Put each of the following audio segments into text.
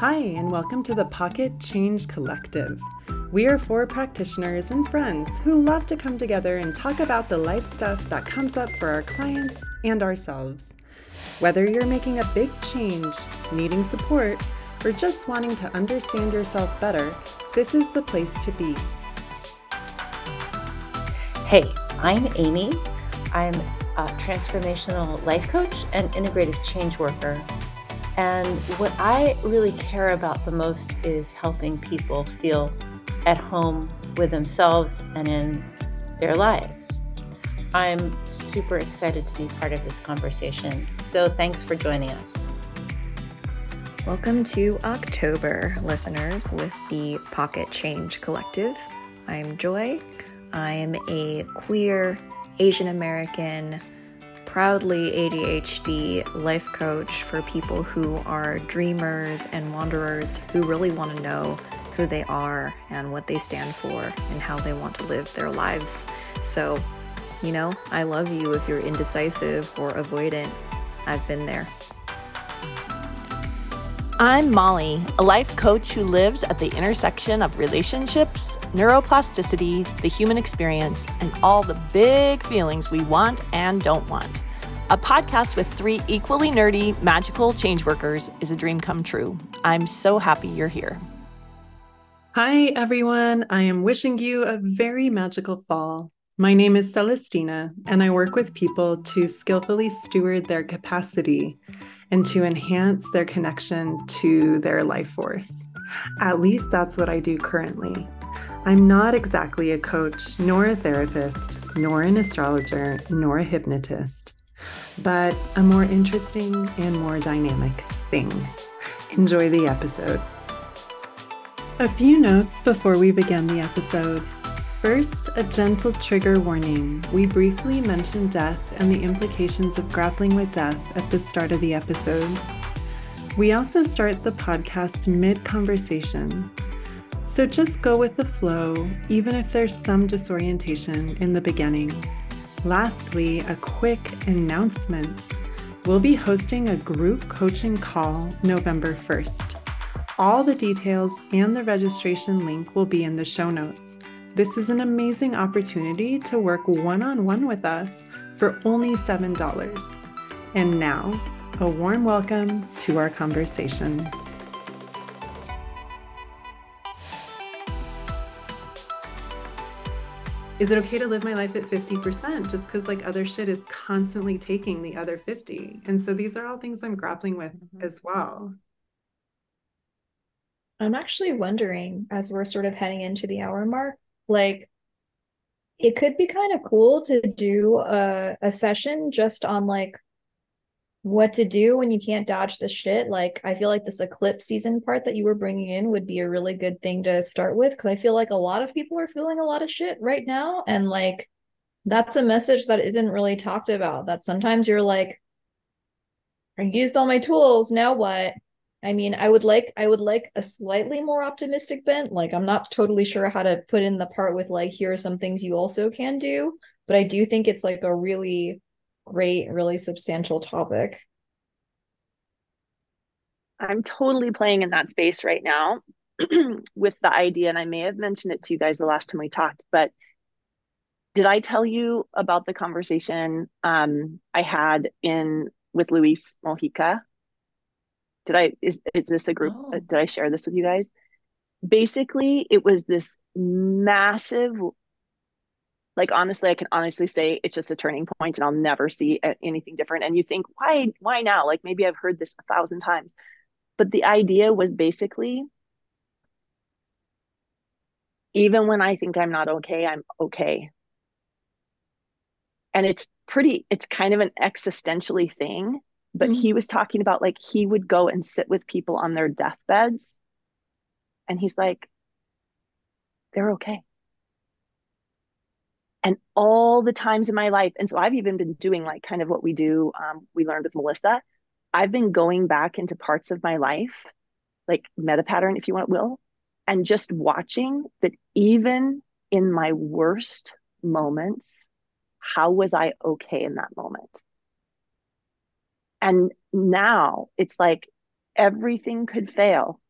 Hi, and welcome to the Pocket Change Collective. We are four practitioners and friends who love to come together and talk about the life stuff that comes up for our clients and ourselves. Whether you're making a big change, needing support, or just wanting to understand yourself better, this is the place to be. Hey, I'm Amy. I'm a transformational life coach and integrative change worker and what I really care about the most is helping people feel at home with themselves and in their lives. I'm super excited to be part of this conversation. So thanks for joining us. Welcome to October, listeners, with the Pocket Change Collective. I'm Joy. I'm a queer Asian American proudly ADHD life coach for people who are dreamers and wanderers who really want to know who they are and what they stand for and how they want to live their lives. So, you know, I love you if you're indecisive or avoidant. I've been there. I'm Molly, a life coach who lives at the intersection of relationships, neuroplasticity, the human experience, and all the big feelings we want and don't want. A podcast with three equally nerdy, magical change workers is a dream come true. I'm so happy you're here. Hi, everyone. I am wishing you a very magical fall. My name is Celestyna, and I work with people to skillfully steward their capacity and to enhance their connection to their life force. At least that's what I do currently. I'm not exactly a coach, nor a therapist, nor an astrologer, nor a hypnotist, but a more interesting and more dynamic thing. Enjoy the episode. A few notes before we begin the episode. First, a gentle trigger warning. We briefly mentioned death and the implications of grappling with death at the start of the episode. We also start the podcast mid conversation. So just go with the flow, even if there's some disorientation in the beginning. Lastly, a quick announcement. We'll be hosting a group coaching call November 1st. All the details and the registration link will be in the show notes. This is an amazing opportunity to work one on one with us for only $7. And now, a warm welcome to our conversation. Is it okay to live my life at 50% just because like other shit is constantly taking the other 50? And so these are all things I'm grappling with mm-hmm. as well. I'm actually wondering as we're sort of heading into the hour mark, like it could be kind of cool to do a, a session just on like what to do when you can't dodge the shit. Like, I feel like this eclipse season part that you were bringing in would be a really good thing to start with because I feel like a lot of people are feeling a lot of shit right now. And like, that's a message that isn't really talked about. That sometimes you're like, I used all my tools. Now what? I mean, I would like I would like a slightly more optimistic bent. Like I'm not totally sure how to put in the part with like here are some things you also can do, but I do think it's like a really great, really substantial topic. I'm totally playing in that space right now with the idea and I may have mentioned it to you guys the last time we talked, but did I tell you about the conversation um, I had in with Luis Mojica did I is is this a group? Uh, oh. Did I share this with you guys? Basically, it was this massive like honestly i can honestly say it's just a turning point and i'll never see anything different and you think why why now like maybe i've heard this a thousand times but the idea was basically even when i think i'm not okay i'm okay and it's pretty it's kind of an existentially thing but mm-hmm. he was talking about like he would go and sit with people on their deathbeds and he's like they're okay. And all the times in my life and so i've even been doing like kind of what we do um, we learned with melissa. I've been going back into parts of my life like meta pattern if you want will and just watching that even in my worst moments how was i okay in that moment and now it's like everything could fail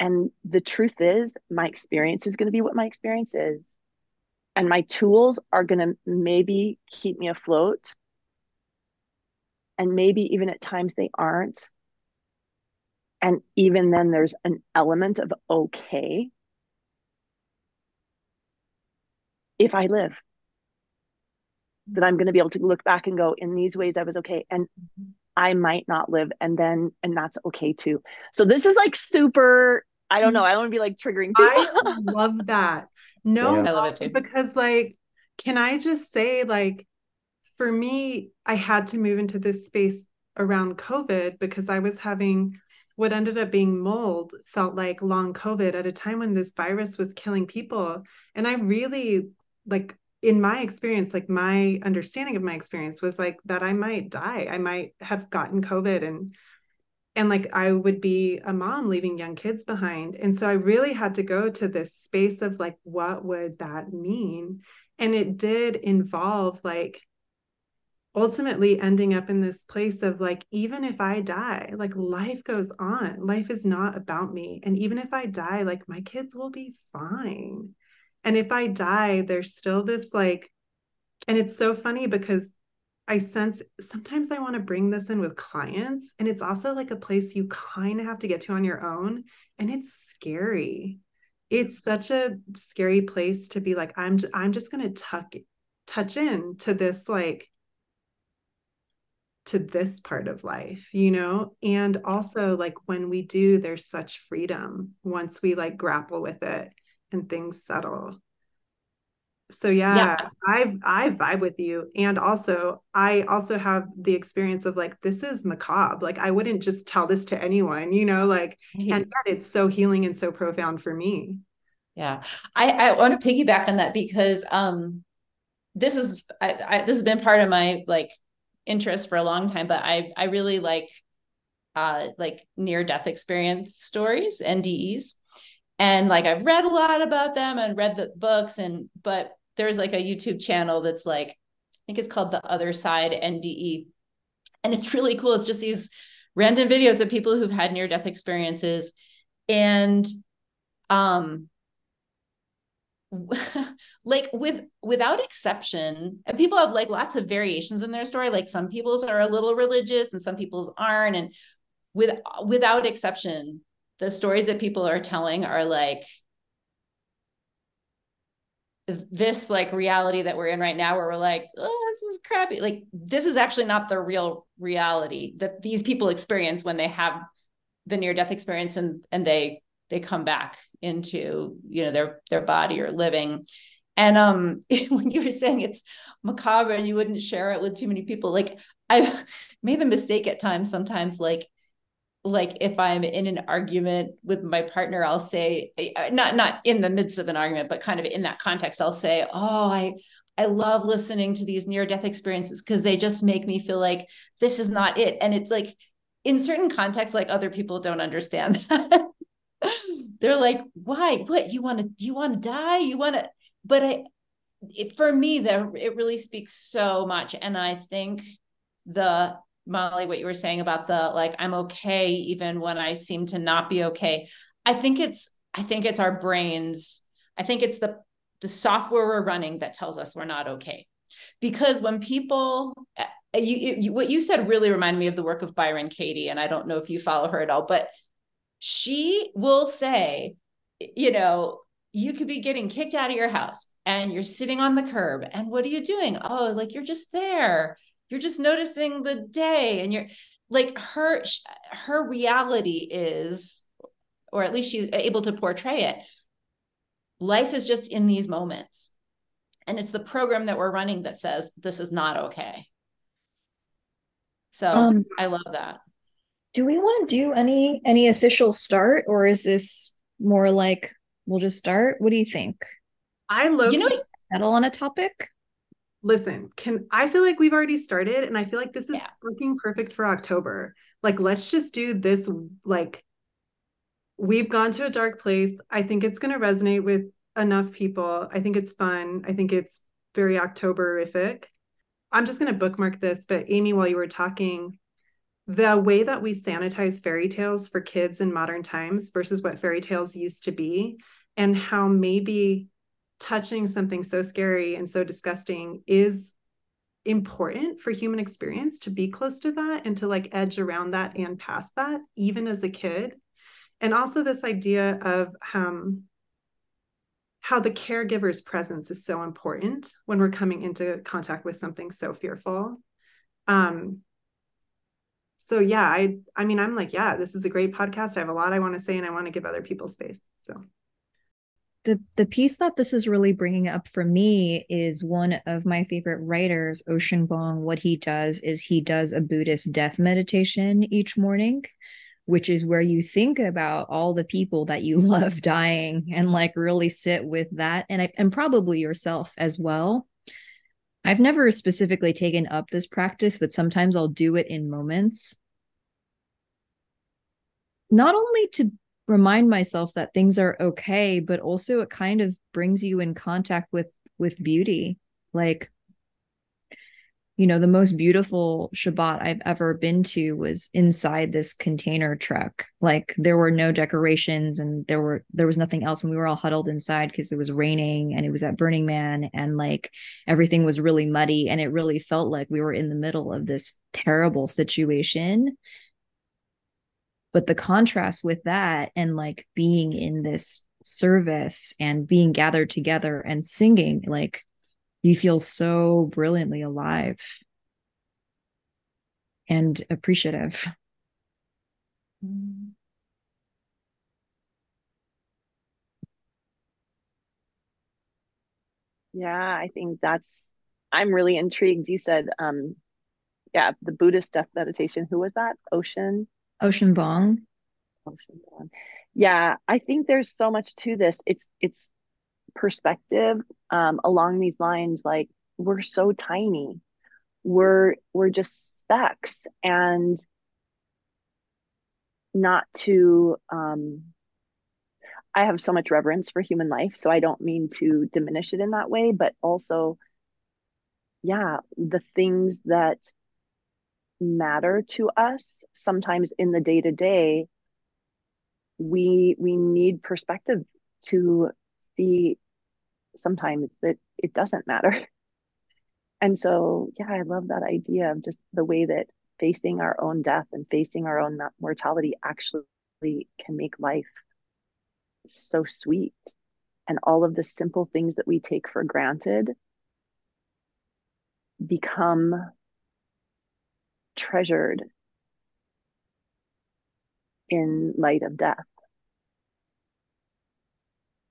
And the truth is, my experience is going to be what my experience is. And my tools are going to maybe keep me afloat. And maybe even at times they aren't. And even then, there's an element of okay if I live. That I'm going to be able to look back and go, in these ways, I was okay. And I might not live. And then, and that's okay too. So this is like super, I don't know. I don't want to be like triggering people. I love that. No, Yeah. I love it too. because like, can I just say, like, for me, I had to move into this space around COVID because I was having what ended up being mold felt like long COVID at a time when this virus was killing people. And I really like in my experience, like my understanding of my experience was like that I might die. I might have gotten COVID and and like I would be a mom leaving young kids behind. And so I really had to go to this space of like, what would that mean? And it did involve like ultimately ending up in this place of like, even if I die, like life goes on. Life is not about me. And even if I die, like my kids will be fine. And if I die, there's still this like, and it's so funny because I sense sometimes I want to bring this in with clients, and it's also like a place you kind of have to get to on your own, and it's scary. It's such a scary place to be like, I'm j- I'm just gonna tuck touch in to this like to this part of life, you know? And also like when we do, there's such freedom once we like grapple with it and things settle so yeah, Yeah. i i vibe with you and also i also have the experience of like this is macabre like i wouldn't just tell this to anyone you know like and yet it's so healing and so profound for me Yeah. I, I want to piggyback on that because um this is I, I this has been part of my like interest for a long time, but I I really like uh like near death experience stories, NDEs. And like I've read a lot about them and read the books and but there's like a YouTube channel that's like I think it's called The Other Side NDE. And it's really cool. It's just these random videos of people who've had near death experiences and um like with without exception and people have like lots of variations in their story like some people's are a little religious and some people's aren't and with without exception the stories that people are telling are like this like reality that we're in right now where we're like oh this is crappy. Like this is actually not the real reality that these people experience when they have the near death experience and and they they come back into you know their their body or living. And um when you were saying it's macabre and you wouldn't share it with too many people like i've made the mistake at times sometimes like like if i'm in an argument with my partner i'll say uh, not not in the midst of an argument but kind of in that context i'll say oh i i love listening to these near death experiences because they just make me feel like this is not it. And it's like in certain contexts like other people don't understand that. They're like why? What? You want to you want to die? You want to but i it, for me that it really speaks so much and i think the molly what you were saying about the like i'm okay even when i seem to not be okay i think it's i think it's our brains i think it's the the software we're running that tells us we're not okay because when people eh, you, you what you said really reminded me of the work of byron katie and i don't know if you follow her at all but she will say, you know, you could be getting kicked out of your house and you're sitting on the curb. And what are you doing? Oh, like you're just there. You're just noticing the day. And you're like her, her reality is, or at least she's able to portray it. Life is just in these moments. And it's the program that we're running that says this is not okay. So Um, I love that. do we want to do any any official start or is this more like we'll just start? What do you think? i love You know, Settle on a topic? Listen can i feel like we've already started and i feel like this is Yeah. looking perfect for october. Like let's just do this like we've gone to a dark place. I think it's going to resonate with enough people. I think it's fun. I think it's very octoberific. I'm just going to bookmark this but amy while you were talking the way that we sanitize fairy tales for kids in modern times versus what fairy tales used to be, and how maybe touching something so scary and so disgusting is important for human experience to be close to that and to like edge around that and past that, even as a kid. And also, this idea of um, how the caregiver's presence is so important when we're coming into contact with something so fearful. Um, so yeah, I I mean I'm like, yeah, this is a great podcast. I have a lot I want to say and I want to give other people space. So the the piece that this is really bringing up for me is one of my favorite writers, Ocean Vuong What he does is he does a Buddhist death meditation each morning, which is where you think about all the people that you love dying and like really sit with that, and I, and probably yourself as well. I've never specifically taken up this practice, but sometimes I'll do it in moments. Not only to remind myself that things are okay, but also it kind of brings you in contact with with beauty. Like you know, the most beautiful Shabbat I've ever been to was inside this container truck. Like there were no decorations and there were there was nothing else and we were all huddled inside because it was raining and it was at Burning Man and like everything was really muddy and it really felt like we were in the middle of this terrible situation. But the contrast with that and like being in this service and being gathered together and singing like you feel so brilliantly alive and appreciative. Yeah, I think that's I'm really intrigued. You said um yeah, the Buddhist death meditation. Who was that? Ocean Ocean Vuong. Ocean Vuong. Yeah, I think there's so much to this. It's it's perspective um, along these lines like we're so tiny we're we're just specks and not to um, i have so much reverence for human life so i don't mean to diminish it in that way but also yeah the things that matter to us sometimes in the day to day we we need perspective to see sometimes that it doesn't matter. And so, yeah, I love that idea of just the way that facing our own death and facing our own mortality actually can make life so sweet. And all of the simple things that we take for granted become treasured in light of death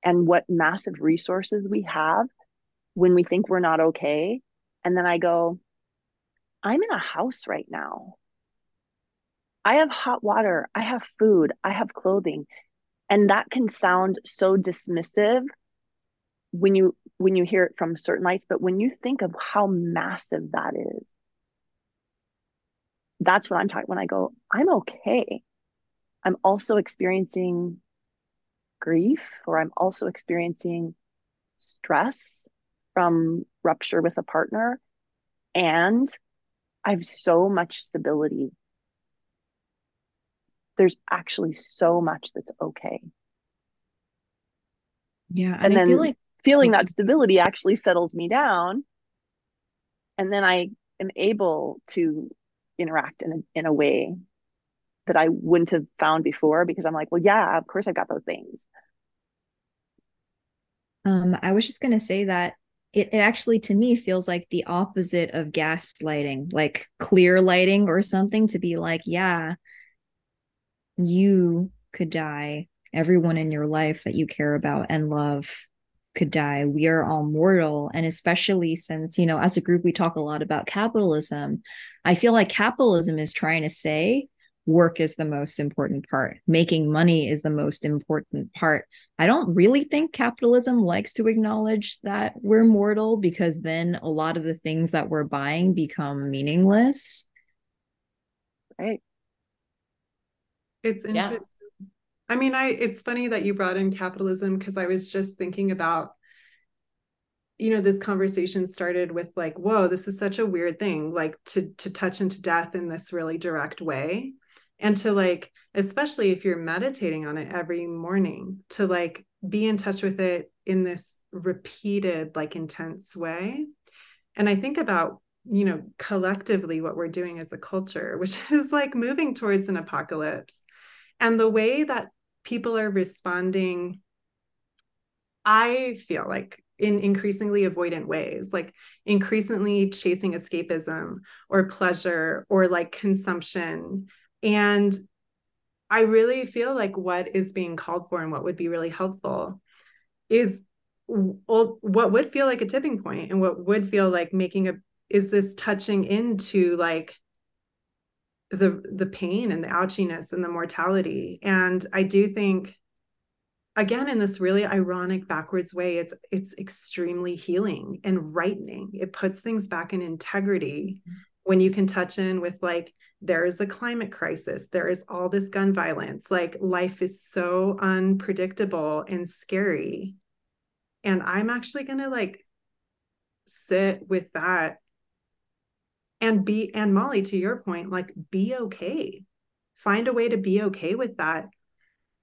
and what massive resources we have when we think we're not okay. And then I go, I'm in a house right now. I have hot water, I have food, I have clothing. And that can sound so dismissive when you when you hear it from certain lights, but when you think of how massive that is, that's what I'm talking when I go, I'm okay. I'm also experiencing grief or I'm also experiencing stress from rupture with a partner. And I have so much stability. There's actually so much that's okay. Yeah. And, and then like feeling that stability actually settles me down. And then I am able to interact in a, in a way that I wouldn't have found before because I'm like, well, yeah, of course I've got those things. Um, I was just gonna say that it, it actually to me feels like the opposite of gaslighting, like clear lighting or something to be like, yeah, you could die. Everyone in your life that you care about and love could die. We are all mortal. And especially since, you know, as a group, we talk a lot about capitalism. I feel like capitalism is trying to say work is the most important part. Making money is the most important part. I don't really think capitalism likes to acknowledge that we're mortal because then a lot of the things that we're buying become meaningless. Right. It's interesting. I mean, I it's funny that you brought in capitalism because I was just thinking about you know this conversation started with like whoa this is such a weird thing like to to touch into death in this really direct way. And to like especially if you're meditating on it every morning to like be in touch with it in this repeated like intense way. And i think about you know collectively what we're doing as a culture which is like moving towards an apocalypse. And the way that people are responding i feel like in increasingly avoidant ways, like increasingly chasing escapism or pleasure or like consumption. And I really feel like what is being called for and what would be really helpful is what would feel like a tipping point and what would feel like making a is this touching into like the the pain and the ouchiness and the mortality. And i do think again in this really ironic backwards way it's it's extremely healing and rightening it puts things back in integrity when you can touch in with like there is a climate crisis there is all this gun violence like life is so unpredictable and scary. And i'm actually going to like sit with that and be and molly to your point like be okay find a way to be okay with that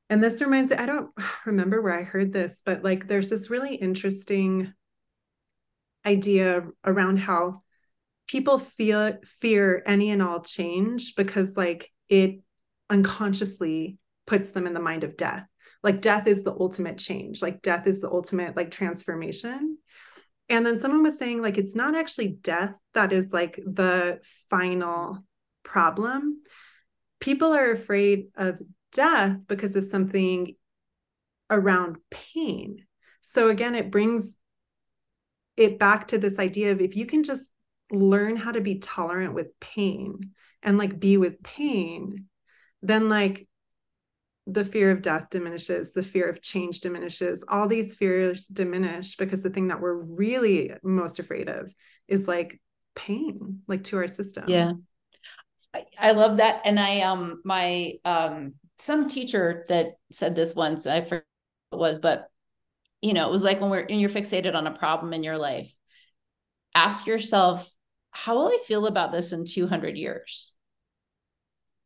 and this reminds me, I don't remember where I heard this, but like there's this really interesting idea around how people feel fear any and all change because like it unconsciously puts them in the mind of death. Like death is the ultimate change, like death is the ultimate like transformation. And then someone was saying like it's not actually death that is like the final problem. People are afraid of death because of something around pain. So again, it brings it back to this idea of if you can just learn how to be tolerant with pain and like be with pain, then like the fear of death diminishes, the fear of change diminishes, all these fears diminish because the thing that we're really most afraid of is like pain, like to our system. Yeah. I, I love that. And I um my um some teacher that said this once, I forget what it was, but you know, it was like when we're you're fixated on a problem in your life, ask yourself, how will I feel about this in 200 years?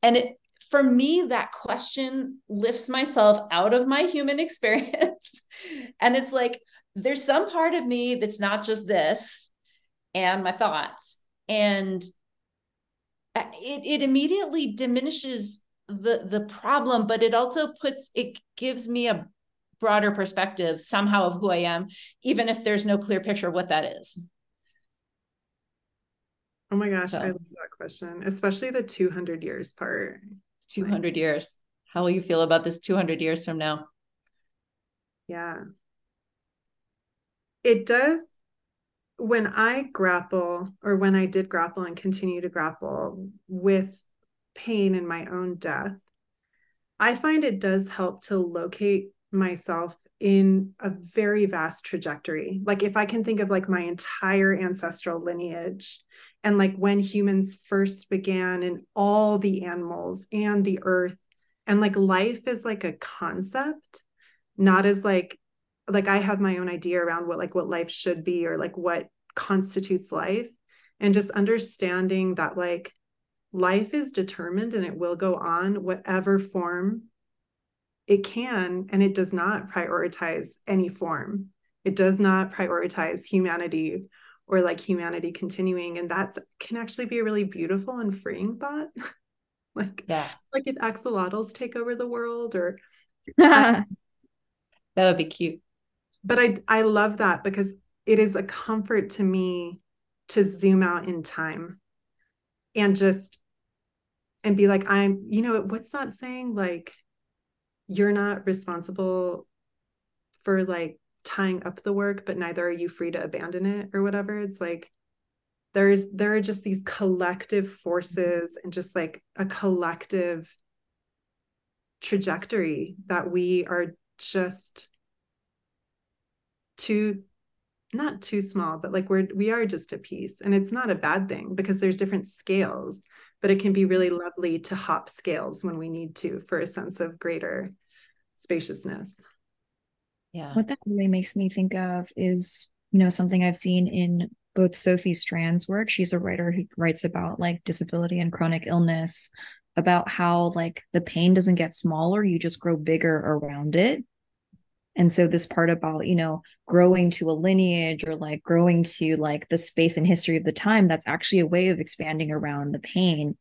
And it for me, that question lifts myself out of my human experience. and it's like, there's some part of me that's not just this and my thoughts. And it, it immediately diminishes the the problem but it also puts it gives me a broader perspective somehow of who i am even if there's no clear picture of what that is oh my gosh so, i love that question especially the 200 years part 200 like, years. How will you feel about this 200 years from now? Yeah. It does when i grapple or when i did grapple and continue to grapple with pain in my own death, I find it does help to locate myself in a very vast trajectory. Like if I can think of like my entire ancestral lineage and like when humans first began and all the animals and the earth and like life is like a concept, not as like like I have my own idea around what like what life should be or like what constitutes life and just understanding that like life is determined and it will go on whatever form it can and it does not prioritize any form. It does not prioritize humanity or like humanity continuing and that can actually be a really beautiful and freeing thought. Like yeah. like if axolotls take over the world or that would be cute. But i i love that because it is a comfort to me to zoom out in time and just and be like i'm you know what's that saying? Like you're not responsible for like tying up the work but neither are you free to abandon it or whatever. It's like there's there are just these collective forces and just like a collective trajectory that we are just too not too small but like we're we are just a piece. And it's not a bad thing because there's different scales but it can be really lovely to hop scales when we need to for a sense of greater spaciousness yeah what that really makes me think of is you know, something I've seen in both Sophie Strand's work. She's a writer who writes about like disability and chronic illness, about how like the pain doesn't get smaller, you just grow bigger around it. And so this part about, you know, growing to a lineage or like growing to like the space and history of the time, that's actually a way of expanding around the pain.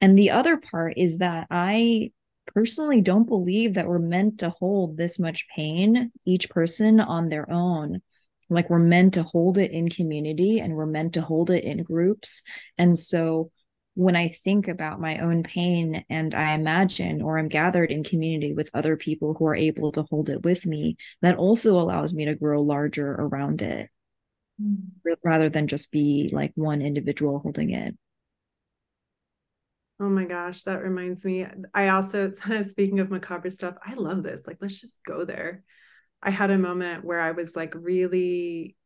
And the other part is that I personally don't believe that we're meant to hold this much pain, each person on their own. Like we're meant to hold it in community and we're meant to hold it in groups. And so when I think about my own pain and I imagine or I'm gathered in community with other people who are able to hold it with me, that also allows me to grow larger around it mm. rather than just be like one individual holding it. Oh my gosh, that reminds me. I also, speaking of macabre stuff, I love this. Like, let's just go there. I had a moment where I was like really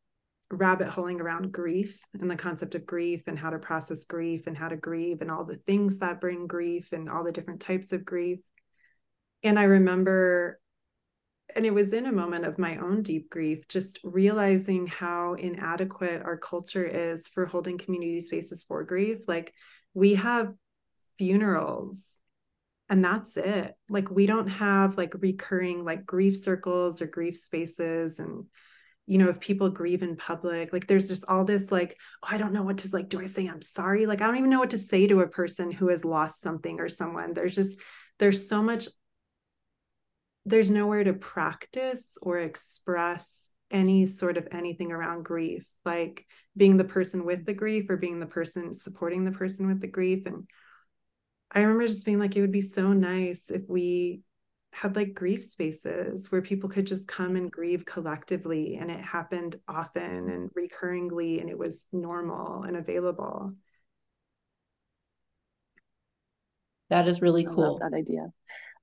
rabbit holing around grief and the concept of grief and how to process grief and how to grieve and all the things that bring grief and all the different types of grief. And I remember, and it was in a moment of my own deep grief, just realizing how inadequate our culture is for holding community spaces for grief. Like, we have funerals and that's it. Like we don't have like recurring like grief circles or grief spaces and you know if people grieve in public like there's just all this like oh, i don't know what to like do i say? I'm sorry. Like i don't even know what to say to a person who has lost something or someone. There's just there's so much there's nowhere to practice or express any sort of anything around grief like being the person with the grief or being the person supporting the person with the grief and I remember just being like, it would be so nice if we had like grief spaces where people could just come and grieve collectively and it happened often and recurringly and it was normal and available. That is really cool. that idea.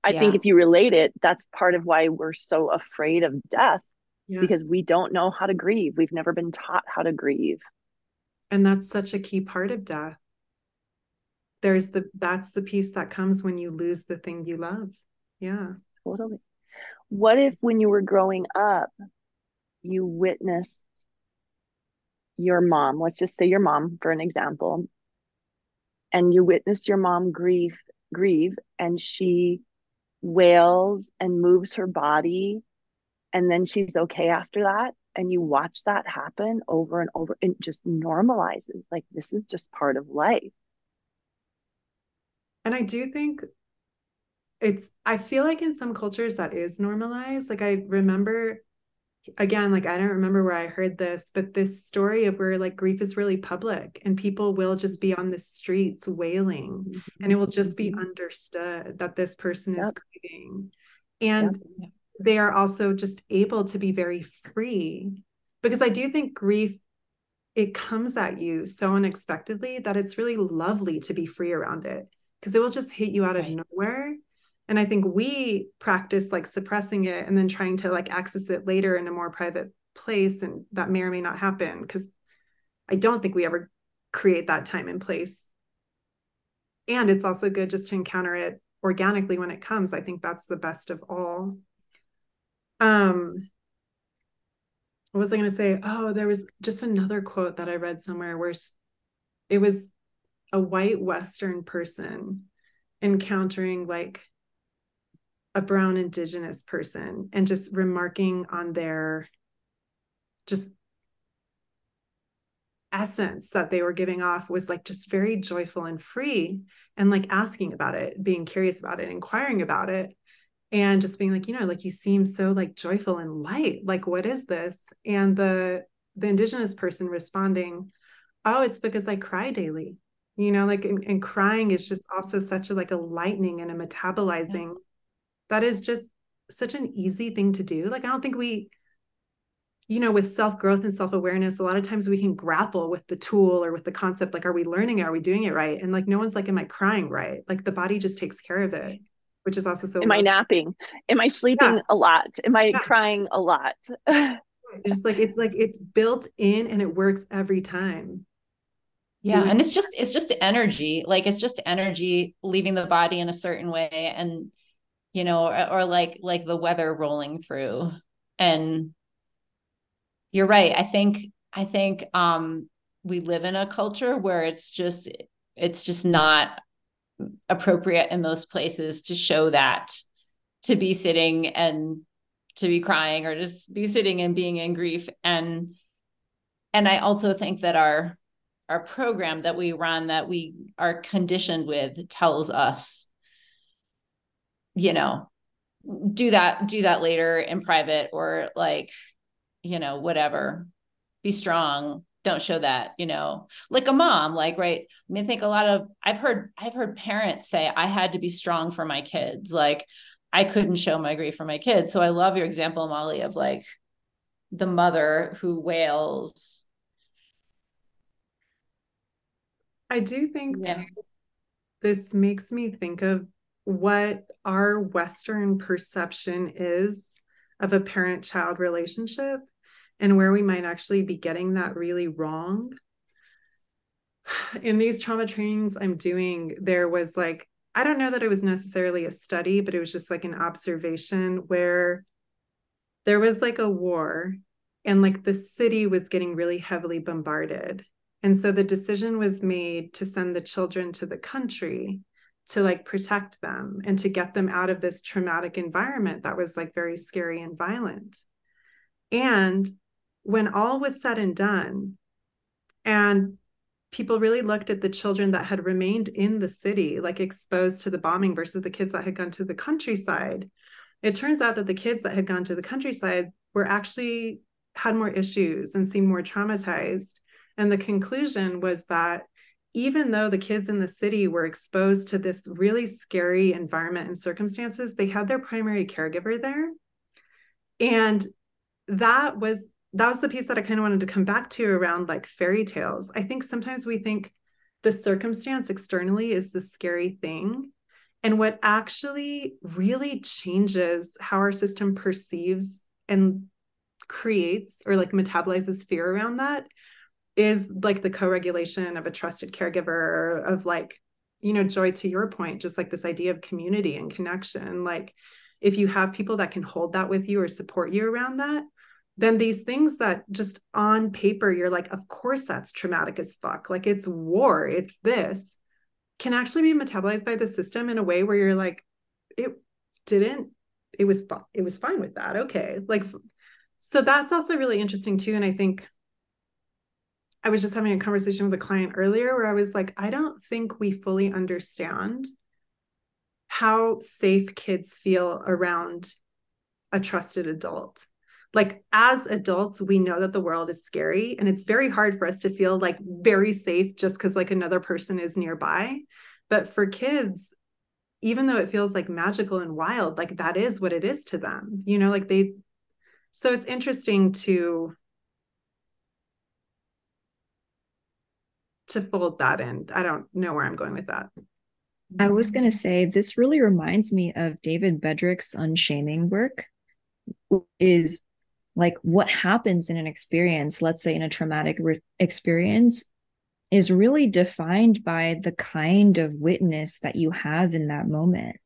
I yeah. think if you relate it, that's part of why we're so afraid of death yes. because we don't know how to grieve. We've never been taught how to grieve. And that's such a key part of death there's the that's the piece that comes when you lose the thing you love. Yeah. Totally. What if when you were growing up you witnessed your mom let's just say your mom for an example and you witnessed your mom grieve grieve and she wails and moves her body and then she's okay after that and you watch that happen over and over and just normalizes like this is just part of life and I do think it's, I feel like in some cultures that is normalized. Like I remember, again, like I don't remember where I heard this, but this story of where like grief is really public and people will just be on the streets wailing mm-hmm. and it will just be mm-hmm. understood that this person yep. is grieving. And yep. they are also just able to be very free because I do think grief it comes at you so unexpectedly that it's really lovely to be free around it because it will just hit you out right. of nowhere. And i think we practice like suppressing it and then trying to like access it later in a more private place and that may or may not happen because i don't think we ever create that time and place. And it's also good just to encounter it organically when it comes. I think that's the best of all. Um what was i going to say? Oh there was just another quote that i read somewhere where it was a white Western person encountering like a brown indigenous person and just remarking on their just essence that they were giving off was like just very joyful and free and like asking about it being curious about it inquiring about it and just being like you know like you seem so like joyful and light. Like what is this? And the the indigenous person responding oh it's because i cry daily you know like and, and crying is just also such a like a lightning and a metabolizing yeah. that is just such an easy thing to do like i don't think we you know with self growth and self awareness a lot of times we can grapple with the tool or with the concept like are we learning it? are we doing it right and like no one's like am i crying right like the body just takes care of it which is also so am i napping am i sleeping yeah. a lot am i yeah. crying a lot just like it's like it's built in and it works every time yeah and it's just it's just energy like it's just energy leaving the body in a certain way and you know or, or like like the weather rolling through and you're right. I think I think um we live in a culture where it's just it's just not appropriate in those places to show that to be sitting and to be crying or just be sitting and being in grief and and i also think that our our program that we run that we are conditioned with tells us you know do that do that later in private or like you know whatever. Be strong. Don't show that you know. Like a mom like right? I mean i think a lot of i've heard i've heard parents say i had to be strong for my kids. Like i couldn't show my grief for my kids. So i love your example molly of like the mother who wails i do think yeah. too, this makes me think of what our western perception is of a parent child relationship and where we might actually be getting that really wrong. In these trauma trainings I'm doing, there was like, I don't know that it was necessarily a study, but it was just like an observation where there was like a war and like the city was getting really heavily bombarded. And so the decision was made to send the children to the country to like protect them and to get them out of this traumatic environment that was like very scary and violent. And when all was said and done, and people really looked at the children that had remained in the city, like exposed to the bombing versus the kids that had gone to the countryside, it turns out that the kids that had gone to the countryside were actually had more issues and seemed more traumatized. And the conclusion was that even though the kids in the city were exposed to this really scary environment and circumstances, they had their primary caregiver there. And that was that was the piece that I kind of wanted to come back to around like fairy tales. I think sometimes we think the circumstance externally is the scary thing. And what actually really changes how our system perceives and creates or like metabolizes fear around that is like the co-regulation of a trusted caregiver of like you know joy to your point just like this idea of community and connection like if you have people that can hold that with you or support you around that then these things that just on paper you're like of course that's traumatic as fuck. Like it's war. It's this can actually be metabolized by the system in a way where you're like it didn't it was it was fine with that. Okay. Like so that's also really interesting too and i think I was just having a conversation with a client earlier where I was like, I don't think we fully understand how safe kids feel around a trusted adult. Like, as adults, we know that the world is scary and it's very hard for us to feel like very safe just because like another person is nearby. But for kids, even though it feels like magical and wild, like that is what it is to them, you know, like they, so it's interesting to to fold that in. I don't know where I'm going with that. I was going to say this really reminds me of David Bedrick's unshaming work is like what happens in an experience, let's say in a traumatic re- experience is really defined by the kind of witness that you have in that moment.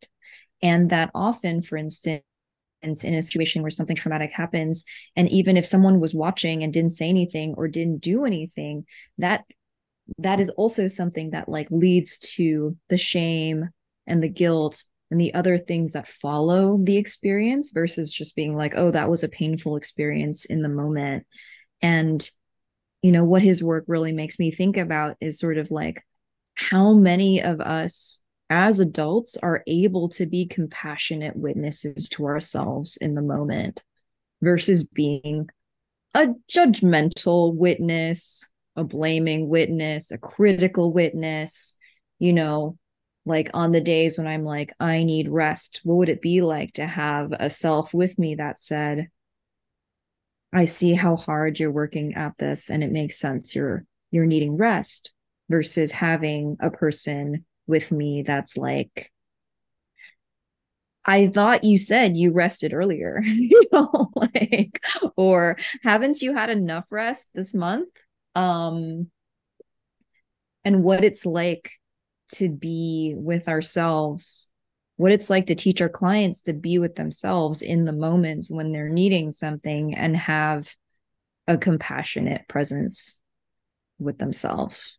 And that often, for instance, in a situation where something traumatic happens and even if someone was watching and didn't say anything or didn't do anything that that is also something that like leads to the shame and the guilt and the other things that follow the experience versus just being like oh that was a painful experience in the moment. And you know what his work really makes me think about is sort of like how many of us as adults are able to be compassionate witnesses to ourselves in the moment versus being a judgmental witness a blaming witness, a critical witness, you know, like on the days when I'm like, I need rest, what would it be like to have a self with me that said, I see how hard you're working at this and it makes sense you're you're needing rest versus having a person with me that's like I thought you said you rested earlier, you know, like, or haven't you had enough rest this month? Um and what it's like to be with ourselves what it's like to teach our clients to be with themselves in the moments when they're needing something and have a compassionate presence with themselves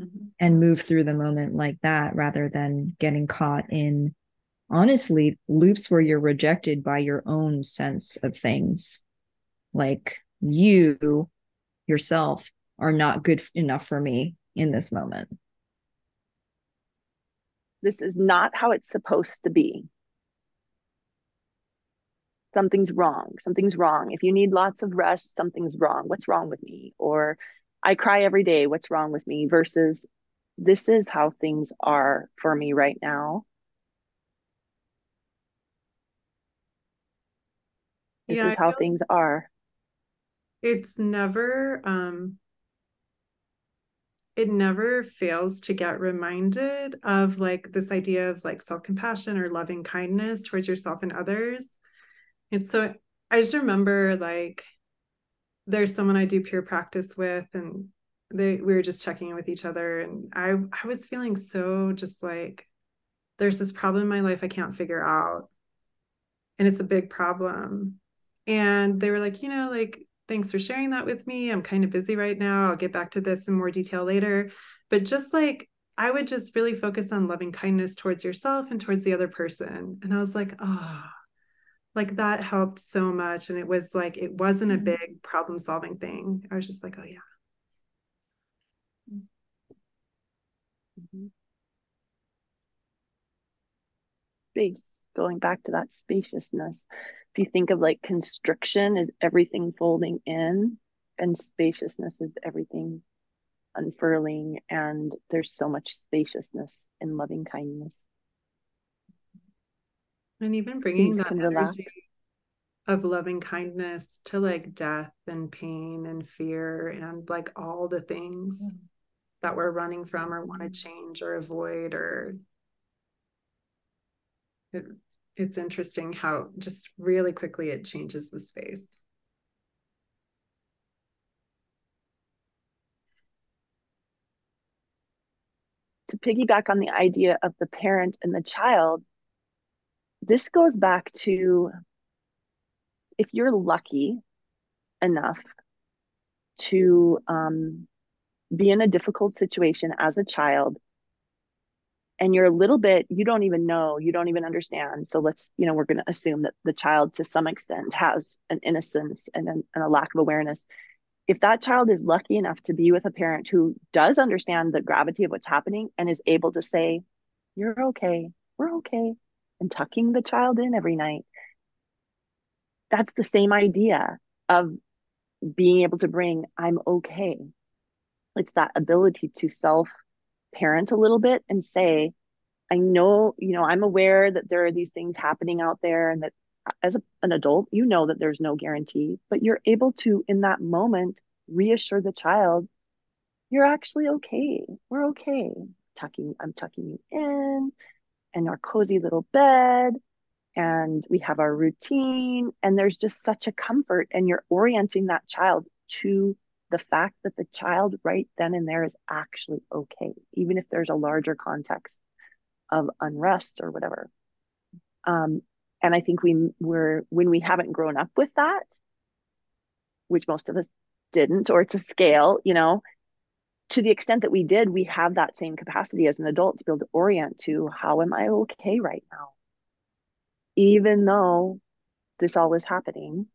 Mhm. and move through the moment like that rather than getting caught in honestly loops where you're rejected by your own sense of things like you yourself are not good enough for me in this moment This is not how it's supposed to be. Something's wrong. Something's wrong. If you need lots of rest, something's wrong. What's wrong with me? Or I cry every day. What's wrong with me? Versus this is how things are for me right now. This Yeah, is how things are. it's never um it never fails to get reminded of like this idea of like self-compassion or loving kindness towards yourself and others. And so i just remember like there's someone i do peer practice with and they we were just checking in with each other and i i was feeling so just like there's this problem in my life i can't figure out and it's a big problem. And they were like you know like thanks for sharing that with me. I'm kind of busy right now. I'll get back to this in more detail later. But just like i would just really focus on loving kindness towards yourself and towards the other person. And i was like oh like that helped so much. And it was like it wasn't a big problem solving thing. I was just like oh yeah. Mhm. Space, going back to that spaciousness. If you think of like constriction is everything folding in, and spaciousness is everything unfurling, and there's so much spaciousness in loving kindness. and even bringing Things that can relax. energy of loving kindness to like death and pain and fear and like all the things that we're running from or want to mm-hmm. change or avoid or it, it's interesting how just really quickly it changes the space. To piggyback on the idea of the parent and the child, this goes back to if you're lucky enough to um, be in a difficult situation as a child and you're a little bit you don't even know you don't even understand. So let's you know we're going to assume that the child to some extent has an innocence and, an, and a lack of awareness. If that child is lucky enough to be with a parent who does understand the gravity of what's happening and is able to say you're okay we're okay and tucking the child in every night that's the same idea of being able to bring i'm okay. It's that ability to self parent a little bit and say i know you know i'm aware that there are these things happening out there and that uh, as a, an adult you know that there's no guarantee but you're able to in that moment reassure the child you're actually okay. We're okay. Tucking i'm tucking you in and our cozy little bed and we have our routine and there's just such a comfort and you're orienting that child to the fact that the child right then and there is actually okay even if there's a larger context of unrest or whatever. Um, and i think we were when we haven't grown up with that which most of us didn't or to scale you know to the extent that we did we have that same capacity as an adult to be able to orient to how am i okay right now? Even though this all is happening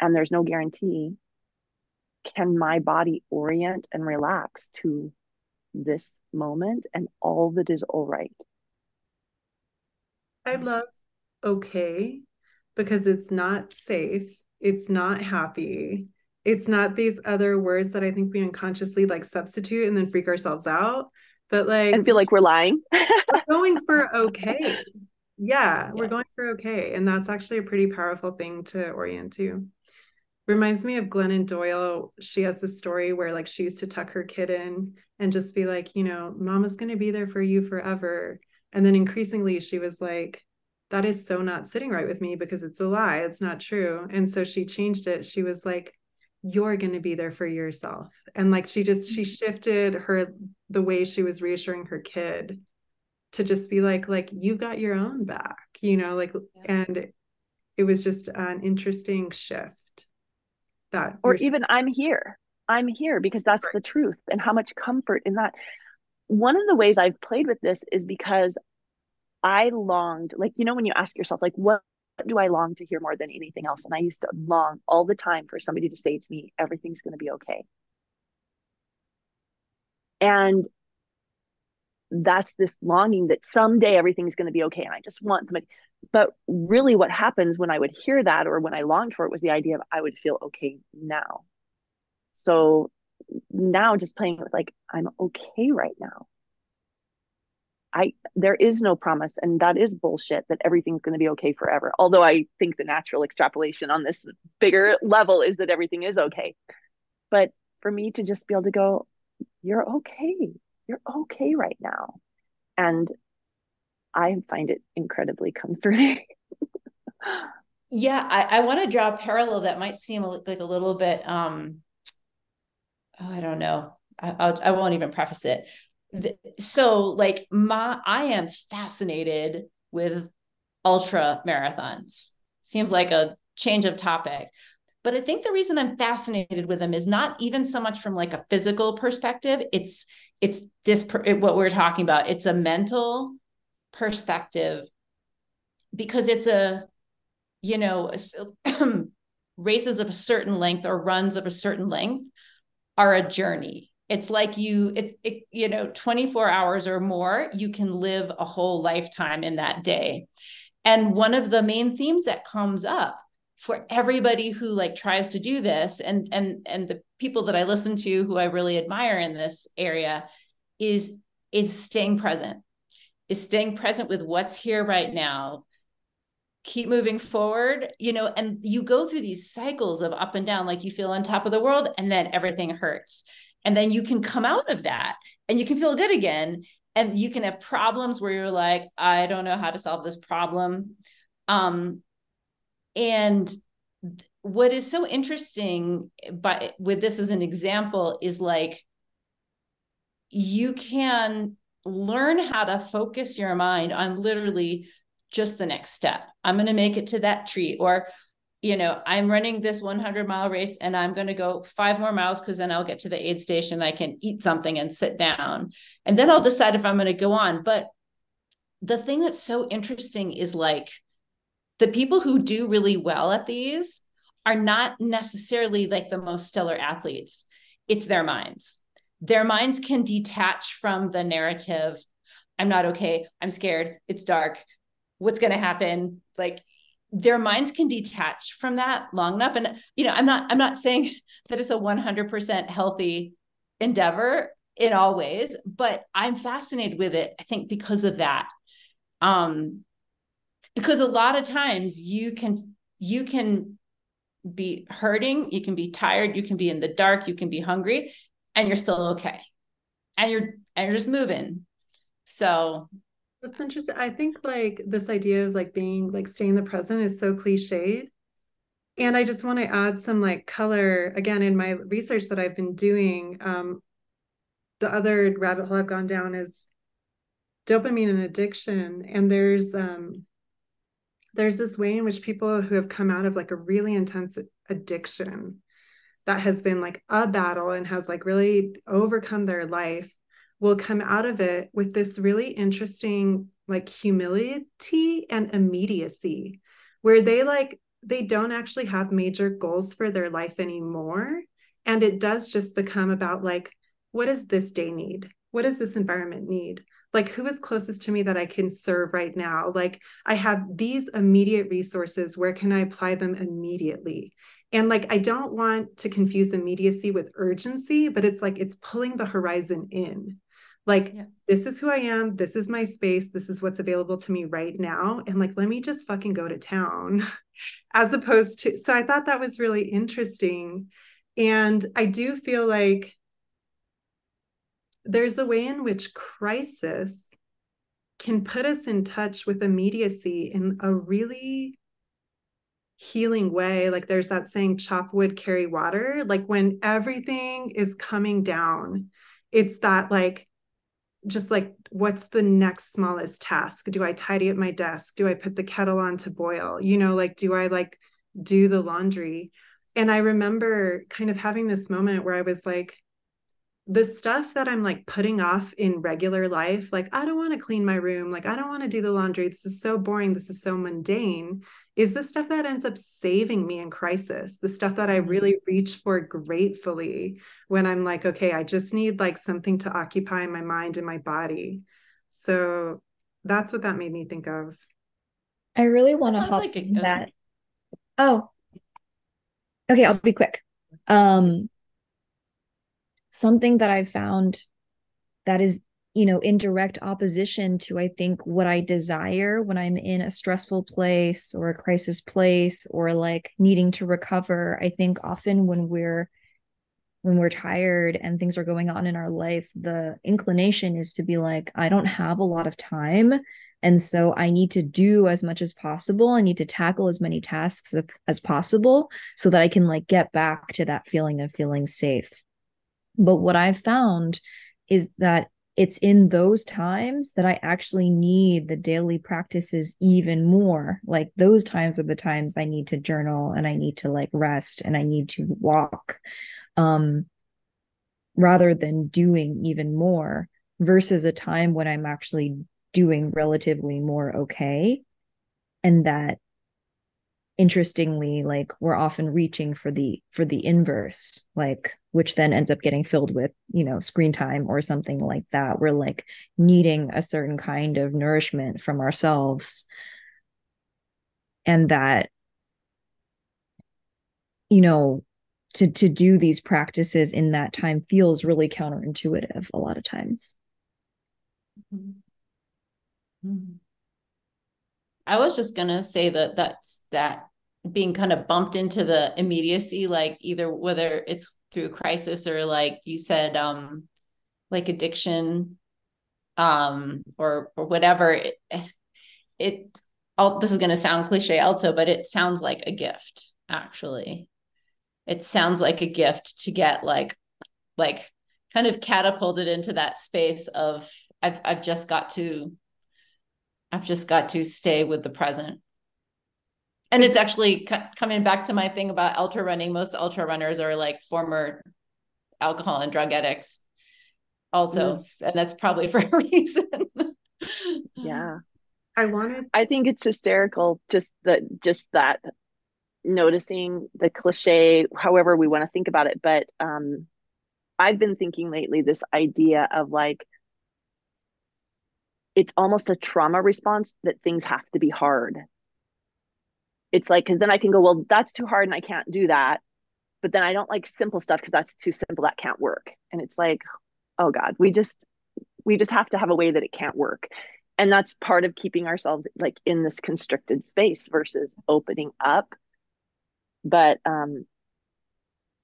and there's no guarantee can my body orient and relax to this moment and all that is all right i love okay because it's not safe it's not happy it's not these other words that i think we unconsciously like substitute and then freak ourselves out but like and feel like we're lying we're going for okay yeah, we're going for okay. And that's actually a pretty powerful thing to orient to. Reminds me of Glennon Doyle. She has this story where like she used to tuck her kid in and just be like, you know, mama's going to be there for you forever. And then increasingly she was like, that is so not sitting right with me because it's a lie. It's not true. And so she changed it. She was like, you're going to be there for yourself. And like she just, she mm-hmm. shifted her, the way she was reassuring her kid to just be like like you got your own back you know like yeah. and it was just an interesting shift that or even i'm here. I'm here because that's right. the truth and how much comfort in that. One of the ways i've played with this is because i longed like you know when you ask yourself like what do i long to hear more than anything else? And i used to long all the time for somebody to say to me everything's going to be okay. And that's this longing that someday everything's going to be okay and i just want somebody but really what happens when i would hear that or when i longed for it was the idea of i would feel okay now. So now just playing with like i'm okay right now. I there is no promise and that is bullshit that everything's going to be okay forever although i think the natural extrapolation on this bigger level is that everything is okay. But for me to just be able to go you're okay you're okay right now. And i find it incredibly comforting. Yeah i, I want to draw a parallel that might seem like a little bit um oh, i don't know. I, I'll, I won't even preface it. So like my i am fascinated with ultra marathons. Seems like a change of topic but I think the reason I'm fascinated with them is not even so much from like a physical perspective. It's it's this what we're talking about. It's a mental perspective because it's a you know races of a certain length or runs of a certain length are a journey it's like you it, it you know 24 hours or more you can live a whole lifetime in that day and one of the main themes that comes up for everybody who like tries to do this and and and the people that I listen to who I really admire in this area is is staying present is staying present with what's here right now. Keep moving forward you know and you go through these cycles of up and down like you feel on top of the world and then everything hurts. And then you can come out of that and you can feel good again and you can have problems where you're like i don't know how to solve this problem. Um and what is so interesting but with this as an example is like you can learn how to focus your mind on literally just the next step. I'm going to make it to that tree or you know i'm running this 100 mile race and i'm going to go five more miles because then i'll get to the aid station i can eat something and sit down. And then i'll decide if i'm going to go on. But the thing that's so interesting is like the people who do really well at these are not necessarily like the most stellar athletes. It's their minds. Their minds can detach from the narrative. I'm not okay. I'm scared. It's dark. What's going to happen? Like their minds can detach from that long enough. And, you know, I'm not, I'm not saying that it's a 100% healthy endeavor in all ways, but I'm fascinated with it. I think because of that. Um, because a lot of times you can you can be hurting you can be tired you can be in the dark you can be hungry and you're still okay. And you're and you're just moving. So that's interesting. I think like this idea of like being like staying in the present is so cliched and i just want to add some like color again in my research that i've been doing um the other rabbit hole i've gone down is dopamine and addiction. And there's um there's this way in which people who have come out of like a really intense addiction that has been like a battle and has like really overcome their life will come out of it with this really interesting like humility and immediacy where they like they don't actually have major goals for their life anymore. And it does just become about like what does this day need? What does this environment need like who is closest to me that i can serve right now? Like i have these immediate resources where can i apply them immediately? And like i don't want to confuse immediacy with urgency but it's like it's pulling the horizon in. Like yeah. this is who i am this is my space this is what's available to me right now and like let me just fucking go to town. As opposed to so i thought that was really interesting. And i do feel like there's a way in which crisis can put us in touch with immediacy in a really healing way. Like there's that saying, chop wood, carry water. Like when everything is coming down, it's that like, just like, what's the next smallest task? Do I tidy up my desk? Do I put the kettle on to boil? You know, like, do I like do the laundry? and I remember kind of having this moment where I was like, the stuff that I'm like putting off in regular life, like, I don't want to clean my room, like, I don't want to do the laundry. This is so boring. This is so mundane. Is the stuff that ends up saving me in crisis, the stuff that I mm-hmm. really reach for gratefully when I'm like, okay, I just need like something to occupy my mind and my body. So that's what that made me think of. I really want to hop like a, that. Oh, okay. I'll be quick. Um, something that I found that is, you know, in direct opposition to, I think, what I desire when I'm in a stressful place or a crisis place or like needing to recover. I think often when we're when we're tired and things are going on in our life, the inclination is to be like, I don't have a lot of time. And so I need to do as much as possible. I need to tackle as many tasks as possible so that I can like get back to that feeling of feeling safe. But what I've found is that it's in those times that I actually need the daily practices even more. Like those times are the times I need to journal and I need to like rest and I need to walk um rather than doing even more versus a time when I'm actually doing relatively more okay and that interestingly like we're often reaching for the for the inverse like which then ends up getting filled with you know screen time or something like that we're like needing a certain kind of nourishment from ourselves and that you know to to do these practices in that time feels really counterintuitive a lot of times mm-hmm. Mm-hmm. I was just gonna say that that's that being kind of bumped into the immediacy like either whether it's through crisis or like you said um like addiction um or or whatever it, it oh, this is going to sound cliche also but it sounds like a gift actually. It sounds like a gift to get like like kind of catapulted into that space of I've I've just got to I've just got to stay with the present and it's actually coming back to my thing about ultra running most ultra runners are like former alcohol and drug addicts also mm. and that's probably for a reason. Yeah. I wanted i think it's hysterical just that just that noticing the cliche however we want to think about it but um i've been thinking lately this idea of like it's almost a trauma response that things have to be hard it's like because then I can go, well, that's too hard and I can't do that. But then I don't like simple stuff because that's too simple. That can't work. And it's like, oh God, we just we just have to have a way that it can't work. And that's part of keeping ourselves like in this constricted space versus opening up. But um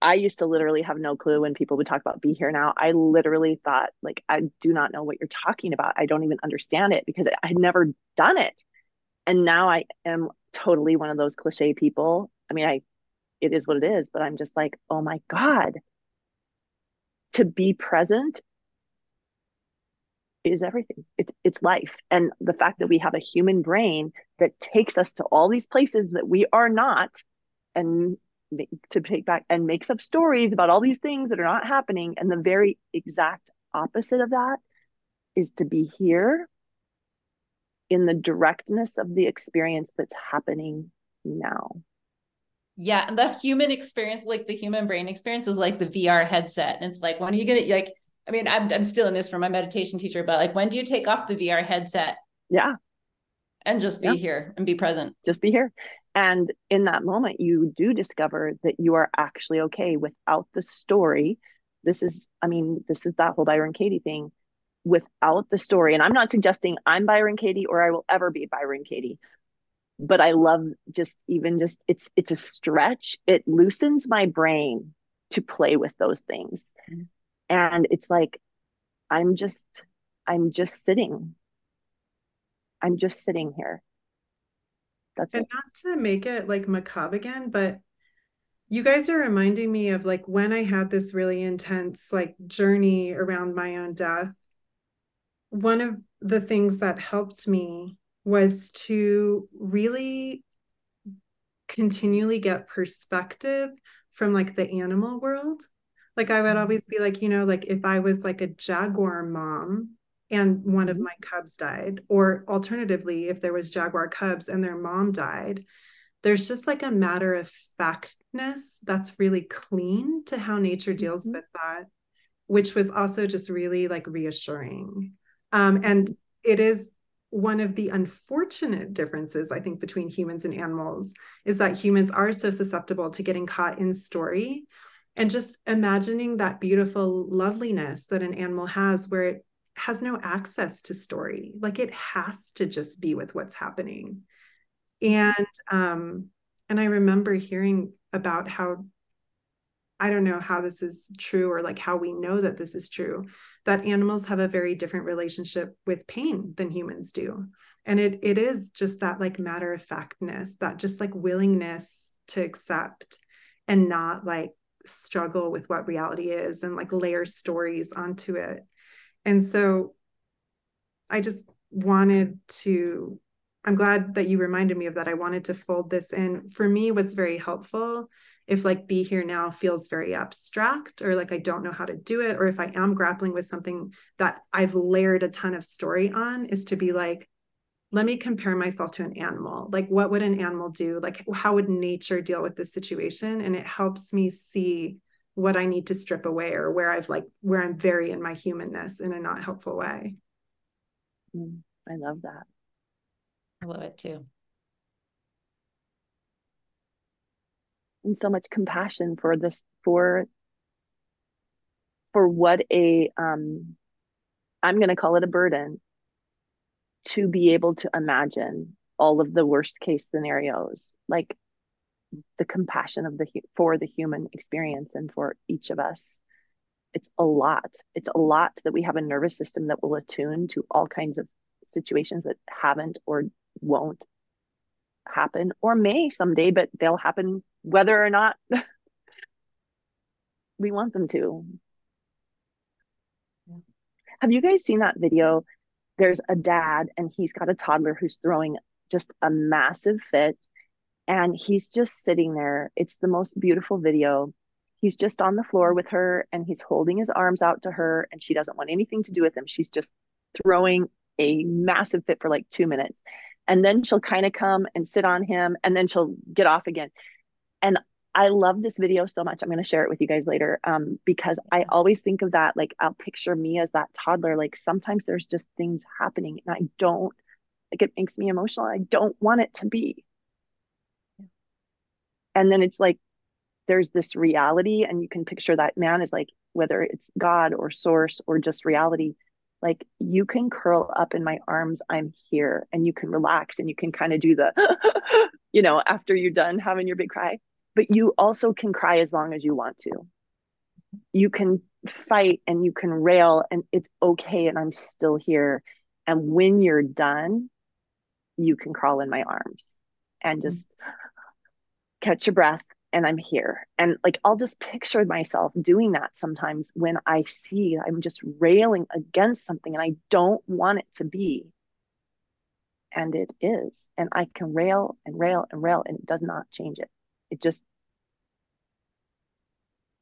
I used to literally have no clue when people would talk about be here now. I literally thought, like, I do not know what you're talking about. I don't even understand it because I had never done it. And now I am totally one of those cliche people. I mean, I it is what it is, but I'm just like, oh my God. To be present is everything. It's it's life. And the fact that we have a human brain that takes us to all these places that we are not and to take back and makes up stories about all these things that are not happening. And the very exact opposite of that is to be here in the directness of the experience that's happening now. Yeah, and the human experience, like the human brain experience, is like the VR headset. And it's like, when are you gonna like? I mean, I'm I'm still in this from my meditation teacher, but like, when do you take off the VR headset? Yeah, and just be yeah. here and be present. Just be here, and in that moment, you do discover that you are actually okay without the story. This is, I mean, this is that whole Byron Katie thing without the story. And I'm not suggesting I'm Byron Katie or I will ever be Byron Katie. But I love just even just it's it's a stretch. It loosens my brain to play with those things. And it's like I'm just I'm just sitting. I'm just sitting here. That's and it. not to make it like macabre again, but you guys are reminding me of like when I had this really intense like journey around my own death one of the things that helped me was to really continually get perspective from like the animal world. Like I would Mm-hmm. always be like, you know, like if I was like a jaguar mom and one of Mhm. my cubs died, or alternatively, if there was jaguar cubs and their mom died, there's just like a matter of factness that's really clean to how nature deals Mhm. with that, which was also just really like reassuring. Um, and it is one of the unfortunate differences, I think, between humans and animals is that humans are so susceptible to getting caught in story and just imagining that beautiful loveliness that an animal has where it has no access to story. Like it has to just be with what's happening. And um, and I remember hearing about how I don't know how this is true or like how we know that this is true, that animals have a very different relationship with pain than humans do. And it it is just that like matter of factness, that just like willingness to accept and not like struggle with what reality is and like layer stories onto it. And so I just wanted to I'm glad that you reminded me of that. I wanted to fold this in. For me, what's very helpful if like be here now feels very abstract or like I don't know how to do it, or if I am grappling with something that I've layered a ton of story on, is to be like, let me compare myself to an animal. Like, what would an animal do? Like, how would nature deal with this situation? And it helps me see what I need to strip away or where I've like, where I'm very in my humanness in a not helpful way. Mm, I love that. I love it too. and so much compassion for this for for what a um i'm to call it a burden to be able to imagine all of the worst case scenarios like the compassion of the for the human experience and for each of us it's a lot it's a lot that we have a nervous system that will attune to all kinds of situations that haven't or won't happen or may someday but they'll happen whether or not we want them to. Yeah. Have you guys seen that video? There's a dad and he's got a toddler who's throwing just a massive fit and he's just sitting there. It's the most beautiful video. He's just on the floor with her and he's holding his arms out to her and she doesn't want anything to do with him. She's just throwing a massive fit for like 2 minutes. And then she'll kind of come and sit on him and then she'll get off again. And I love this video so much. I'm going to share it with you guys later um, because I always think of that. Like, I'll picture me as that toddler. Like, sometimes there's just things happening and I don't, like, it makes me emotional. I don't want it to be. And then it's like, there's this reality, and you can picture that man is like, whether it's God or source or just reality, like you can curl up in my arms. I'm here, and you can relax and you can kind of do the, you know, after you're done having your big cry but you also can cry as long as you want to. You can fight and you can rail, and it's okay. And I'm still here. And when you're done, you can crawl in my arms and mm-hmm. just catch your breath. And I'm here. And like, I'll just picture myself doing that sometimes when I see I'm just railing against something and I don't want it to be. And it is. And I can rail and rail and rail, and it does not change it it just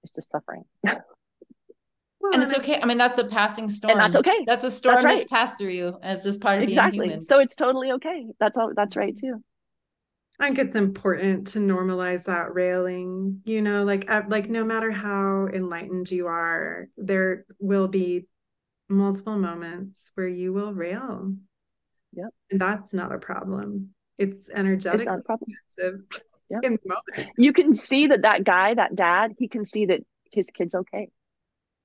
it's just suffering and it's okay. I mean, that's a passing storm. and that's okay That's a storm That's that's, passed through you. And it's just part of exactly being human. so it's totally okay that's all that's right too I think it's important to normalize that railing, you know, like uh, like no matter how enlightened you are, there will be multiple moments where you will rail. Yep. And that's not a problem. It's energetic it's not a problem Yep. in the moment. you can see that that guy that dad he can see that his kid's okay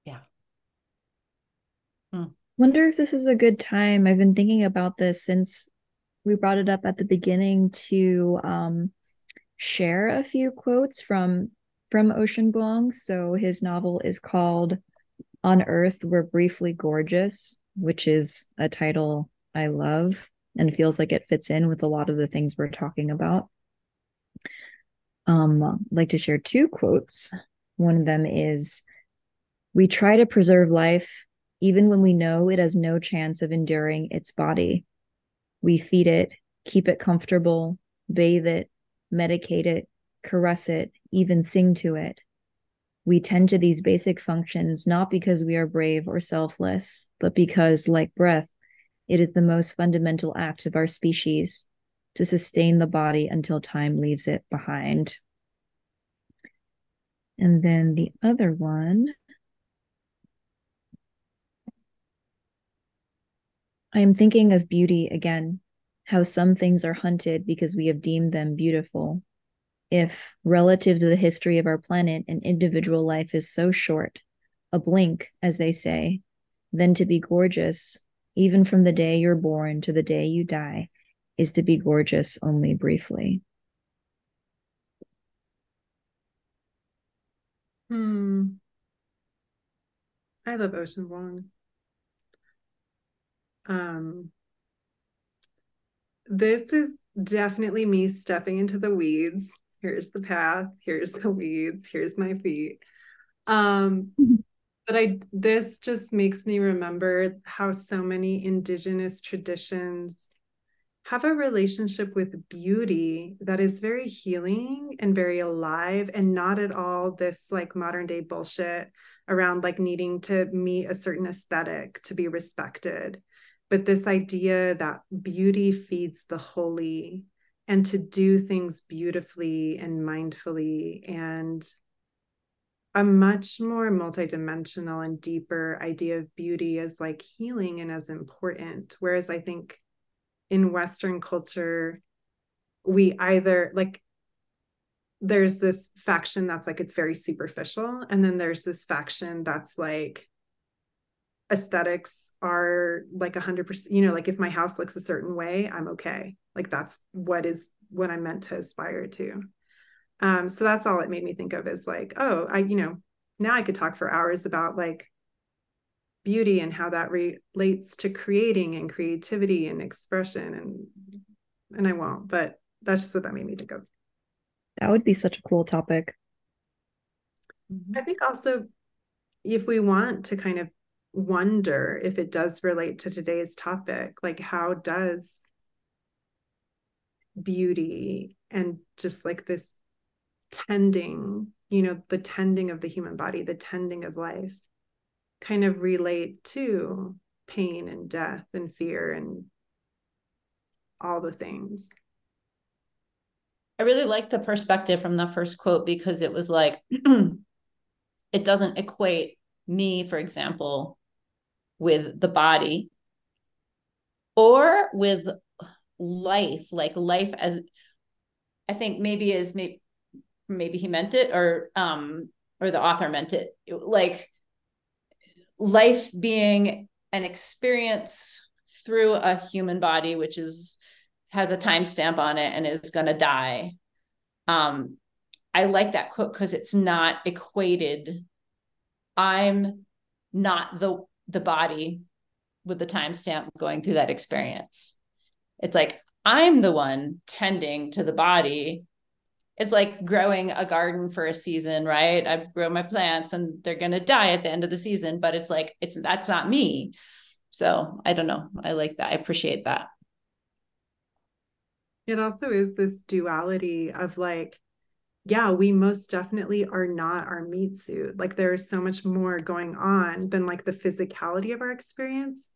Yeah. Hmm. Wonder if this is a good time. I've been thinking about this since we brought it up at the beginning to um, share a few quotes from from Ocean. So his novel is called On Earth We're Briefly Gorgeous, which is a title I love and feels like it fits in with a lot of the things we're talking about. Um, I'd like to share two quotes. One of them is We try to preserve life even when we know it has no chance of enduring its body. We feed it, keep it comfortable, bathe it, medicate it, caress it, even sing to it. We tend to these basic functions not because we are brave or selfless, but because, like breath, it is the most fundamental act of our species to sustain the body until time leaves it behind. And then the other one I am thinking of beauty again, how some things are hunted because we have deemed them beautiful. If, relative to the history of our planet, an individual life is so short, a blink, as they say, then to be gorgeous, even from the day you're born to the day you die, is to be gorgeous only briefly. Hmm. I love Ocean Vuong. Um, this is definitely me stepping into the weeds. Here's the path, here's the weeds, here's my feet. Um, but I this just makes me remember how so many indigenous traditions have a relationship with beauty that is very healing and very alive and not at all this like modern day bullshit around like needing to meet a certain aesthetic to be respected but this idea that beauty feeds the holy and to do things beautifully and mindfully and a much more multidimensional and deeper idea of beauty as like healing and as important. Whereas i think in western culture we either like there's this faction that's like it's very superficial and then there's this faction that's like aesthetics are like a hundred percent, you know, like if my house looks a certain way, I'm okay. Like that's what is what I'm meant to aspire to. Um, so that's all it made me think of is like, oh, I, you know, now I could talk for hours about like beauty and how that relates to creating and creativity and expression and and I won't, but that's just what that made me think of. That would be such a cool topic. I think also if we want to kind of wonder if it does relate to today's topic like how does beauty and just like this tending you know the tending of the human body the tending of life kind of relate to pain and death and fear and all the things? I really like the perspective from the first quote because it was like it doesn't equate me for example with the body or with life like life as i think maybe as maybe maybe he meant it or um or the author meant it. Like life being an experience through a human body which is has a timestamp on it and is going to die. Um i like that quote because it's not equated. I'm not the the body with the timestamp going through that experience. It's like I'm the one tending to the body. It's like growing a garden for a season, right? I grow my plants and they're going to die at the end of the season, but it's like it's that's not me. So, I don't know. I like that. I appreciate that. It also is this duality of like yeah, we most definitely are not our meat suit. Like there is so much more going on than like the physicality of our experience.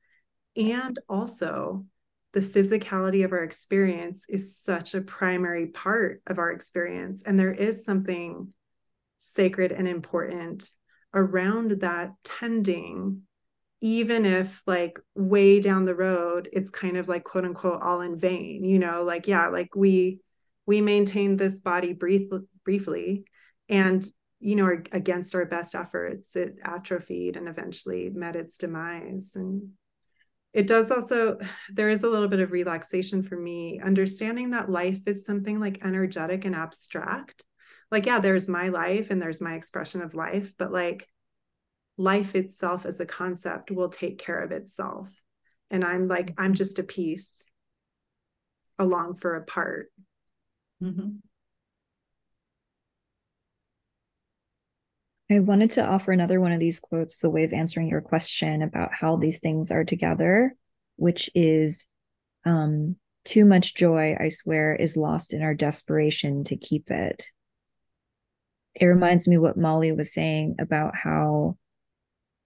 And also, the physicality of our experience is such a primary part of our experience. And there is something sacred and important around that tending, even if like way down the road, it's kind of like quote unquote all in vain, you know, like, yeah, like we we maintain this body brief, briefly and you know against our best efforts it atrophied and eventually met its demise. And it does also there is a little bit of relaxation for me understanding that life is something like energetic and abstract. Like yeah there's my life and there's my expression of life but like life itself as a concept will take care of itself. And i'm like i'm just a piece along for a part. Mm-hmm. I wanted to offer another one of these quotes as a way of answering your question about how these things are together, which is um, too much joy, I swear, is lost in our desperation to keep it. It reminds me what Molly was saying about how,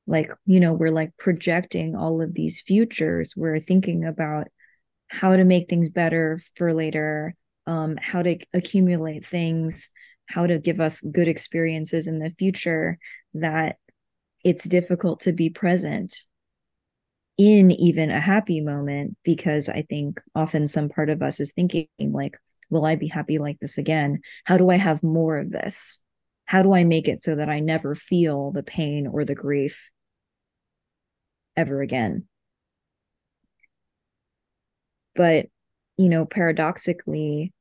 like, you know, we're like projecting all of these futures. We're thinking about how to make things better for later, um, how to accumulate things, how to give us good experiences in the future that it's difficult to be present in even a happy moment because I think often some part of us is thinking, like, will I be happy like this again? How do I have more of this? How do I make it so that I never feel the pain or the grief ever again? But, you know, paradoxically,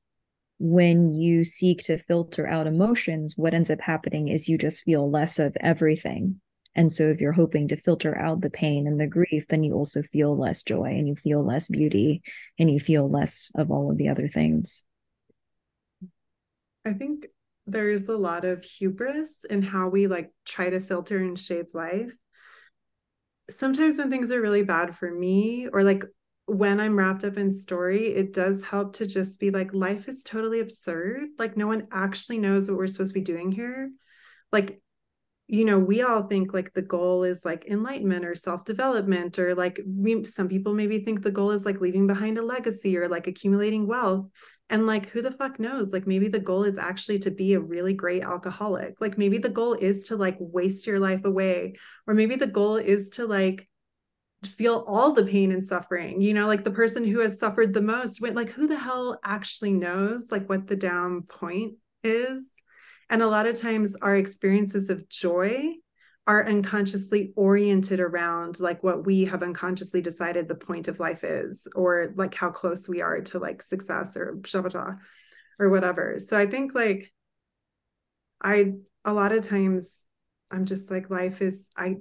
when you seek to filter out emotions, what ends up happening is you just feel less of everything. And so, if you're hoping to filter out the pain and the grief, then you also feel less joy and you feel less beauty and you feel less of all of the other things. I think there's a lot of hubris in how we like try to filter and shape life. Sometimes when things are really bad for me, or like when I'm wrapped up in story, it does help to just be like, life is totally absurd. Like, no one actually knows what we're supposed to be doing here. Like, you know, we all think like the goal is like enlightenment or self development, or like we, some people maybe think the goal is like leaving behind a legacy or like accumulating wealth. And like, who the fuck knows? Like, maybe the goal is actually to be a really great alcoholic. Like, maybe the goal is to like waste your life away, or maybe the goal is to like feel all the pain and suffering you know like the person who has suffered the most went like who the hell actually knows like what the down point is? And a lot of times our experiences of joy are unconsciously oriented around like what we have unconsciously decided the point of life is or like how close we are to like success or shabata or whatever. So i think like i a lot of times i'm just like life is i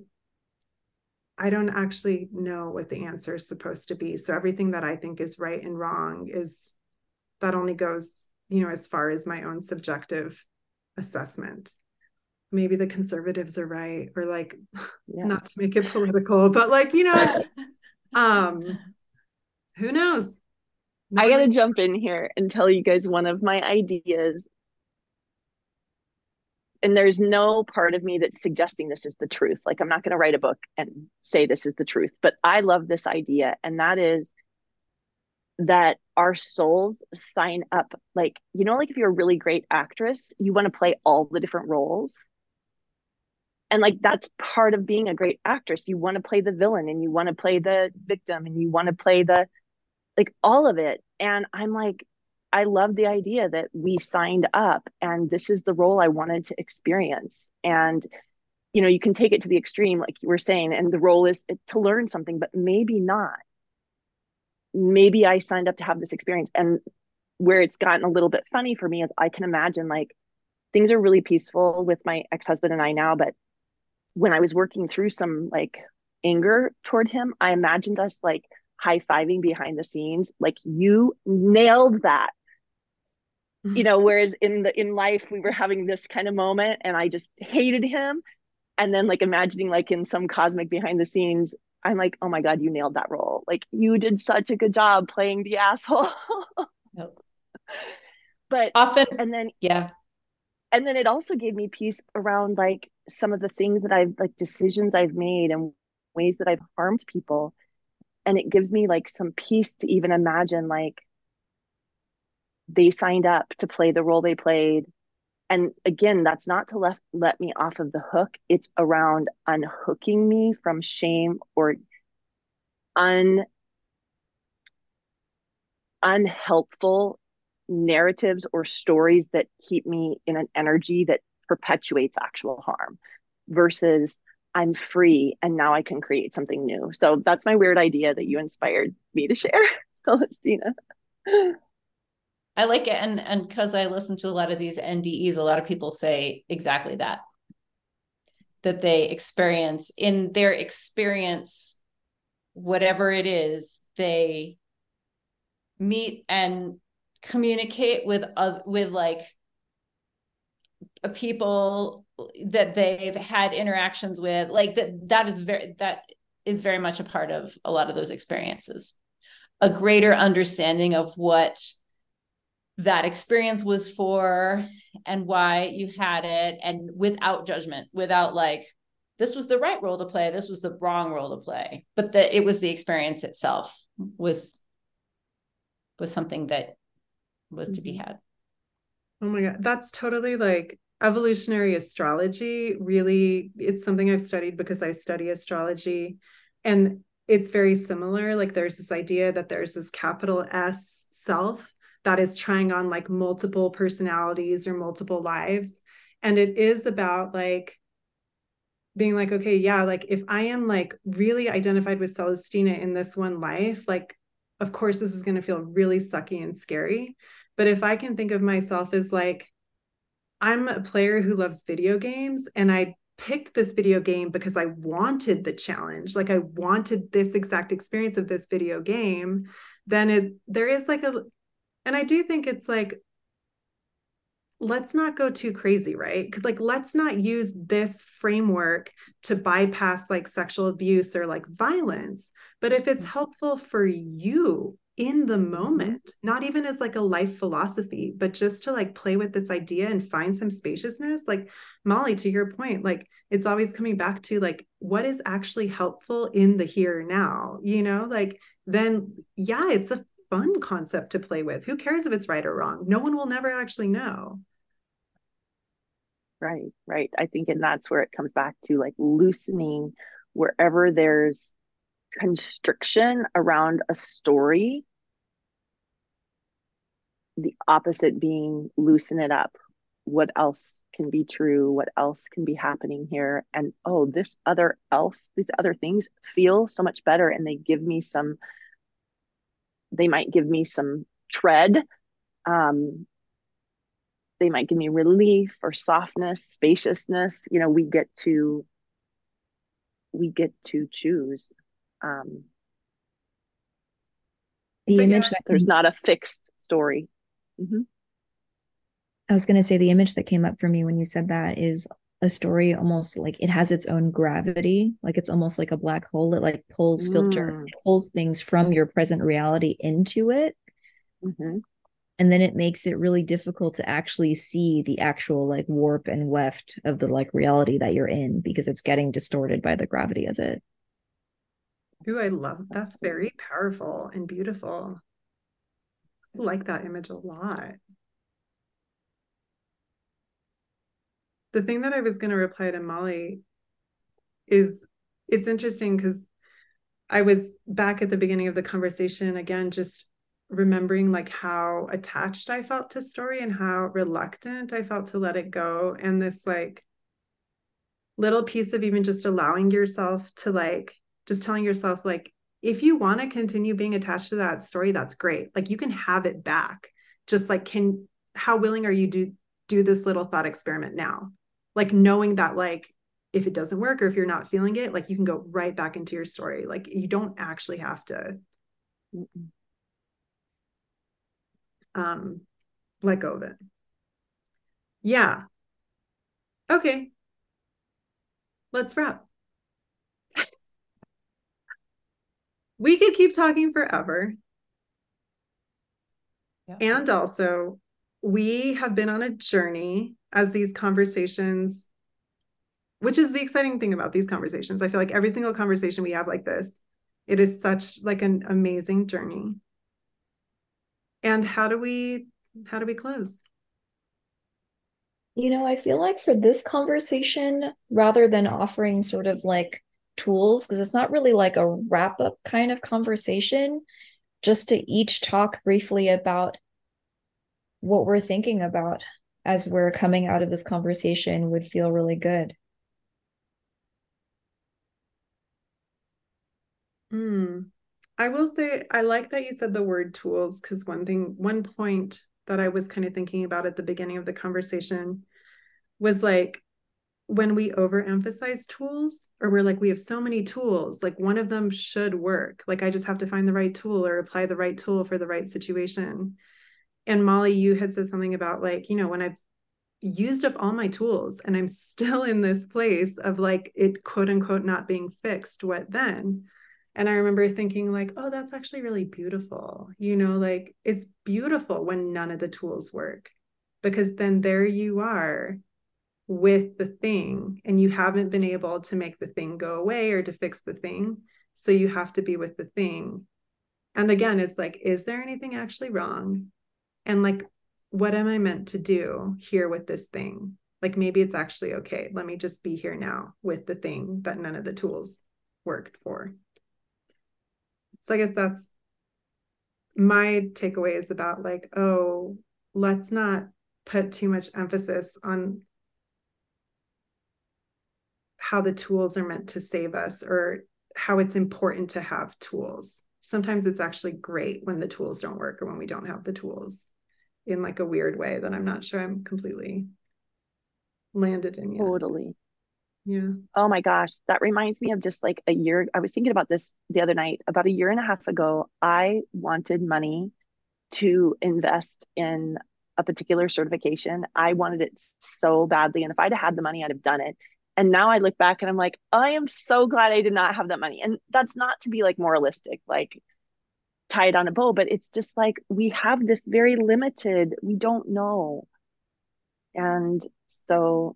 I don't actually know what the answer is supposed to be. So everything that I think is right and wrong is that only goes, you know, as far as my own subjective assessment. Maybe the conservatives are right, or like yeah. not to make it political, but like, you know, um, who knows? No I gotta jump in here and tell you guys one of my ideas and there's no part of me that's suggesting this is the truth. Like i'm not going to write a book and say this is the truth but i love this idea and that is that our souls sign up like you know like if you're a really great actress you want to play all the different roles? And like that's part of being a great actress. You want to play the villain and you want to play the victim and you want to play the like all of it. And i'm like I love the idea that we signed up and this is the role I wanted to experience. And, you know, you can take it to the extreme, like you were saying, and the role is to learn something, but maybe not. Maybe I signed up to have this experience. And where it's gotten a little bit funny for me is I can imagine like things are really peaceful with my ex husband and I now, but when I was working through some like anger toward him, I imagined us like high fiving behind the scenes. Like, you nailed that you know whereas in the in life we were having this kind of moment and i just hated him. And then like imagining like in some cosmic behind the scenes i'm like oh my god you nailed that role. Like you did such a good job playing the asshole. Nope. but often and then yeah. and then it also gave me peace around like some of the things that i've like decisions i've made and ways that i've harmed people. And it gives me like some peace to even imagine like they signed up to play the role they played and again that's not to let let me off of the hook it's around unhooking me from shame or un unhelpful narratives or stories that keep me in an energy that perpetuates actual harm versus I'm free and now I can create something new. So that's my weird idea that you inspired me to share, Celestyna. I like it. And and because I listen to a lot of these NDEs, a lot of people say exactly that. That they experience in their experience, whatever it is, they meet and communicate with uh, with like people that they've had interactions with like that that is very that is very much a part of a lot of those experiences a greater understanding of what that experience was for and why you had it and without judgment without like this was the right role to play this was the wrong role to play but that it was the experience itself was was something that was to be mm-hmm. had. Oh my god that's totally like evolutionary astrology. Really it's something i've studied because i study astrology and it's very similar. Like there's this idea that there's this capital s self that is trying on like multiple personalities or multiple lives. And it is about like being like okay yeah like if i am like really identified with Celestyna in this one life like of course this is going to feel really sucky and scary. But if i can think of myself as like i'm a player who loves video games and i picked this video game because i wanted the challenge like i wanted this exact experience of this video game then it there is like a and I do think it's like, let's not go too crazy, right? Like, let's not use this framework to bypass like sexual abuse or like violence. But if it's mm-hmm. helpful for you in the moment, not even as like a life philosophy, but just to like play with this idea and find some spaciousness, like Molly, to your point, like it's always coming back to like what is actually helpful in the here now, you know, like then yeah, it's a fun concept to play with. Who cares if it's right or wrong? No one will never actually know. Right, right. I think, and that's where it comes back to like loosening wherever there's constriction around a story. The opposite being loosen it up. What else can be true? What else can be happening here? And oh, this other else, these other things feel so much better and they give me some they might give me some tread um, they might give me relief or softness spaciousness you know we get to we get to choose um, the image that there's not a fixed story mm-hmm. i was going to say the image that came up for me when you said that is a story almost like it has its own gravity like it's almost like a black hole that like pulls mm. filter pulls things from your present reality into it mm-hmm. and then it makes it really difficult to actually see the actual like warp and weft of the like reality that you're in because it's getting distorted by the gravity of it Ooh, I love that's very powerful and beautiful. I like that image a lot. The thing that I was going to reply to Molly is it's interesting because I was back at the beginning of the conversation again, just remembering like how attached I felt to story and how reluctant I felt to let it go. And this like little piece of even just allowing yourself to like, just telling yourself, like, if you want to continue being attached to that story, that's great. Like you can have it back. Just like, can, how willing are you to do this little thought experiment now? Like knowing that like if it doesn't work or if you're not feeling it like you can go right back into your story. Like you don't actually have to um let go of it. Yeah. Okay. Let's wrap. We could keep talking forever. And also we have been on a journey as these conversations which is the exciting thing about these conversations. I feel like every single conversation we have like this it is such like an amazing journey. And how do we how do we close? You know i feel like for this conversation rather than offering sort of like tools because it's not really like a wrap up kind of conversation just to each talk briefly about what we're thinking about as we're coming out of this conversation would feel really good. Hmm. I will say I like that you said the word tools because one thing, one point that I was kind of thinking about at the beginning of the conversation was like when we overemphasize tools or we're like we have so many tools like one of them should work like i just have to find the right tool or apply the right tool for the right situation and Molly, you had said something about like, you know, when I've used up all my tools and I'm still in this place of like it quote unquote not being fixed, what then? And I remember thinking, like, oh, that's actually really beautiful. You know, like it's beautiful when none of the tools work because then there you are with the thing and you haven't been able to make the thing go away or to fix the thing. So you have to be with the thing. And again, it's like, is there anything actually wrong? And like, what am I meant to do here with this thing? Like, maybe it's actually okay. Let me just be here now with the thing that none of the tools worked for. So I guess that's my takeaway is about like, oh, let's not put too much emphasis on how the tools are meant to save us or how it's important to have tools. Sometimes it's actually great when the tools don't work or when we don't have the tools in like a weird way that I'm not sure I'm completely landed in yet. Totally. Yeah. Oh my gosh, that reminds me of just like a year. I was thinking about this the other night. About a year and a half ago, I wanted money to invest in a particular certification. I wanted it so badly. And if I'd had the money, I'd have done it. And now I look back and I'm like, I am so glad I did not have that money. And that's not to be like moralistic, like tie it on a bow, but it's just like we have this very limited, we don't know. And so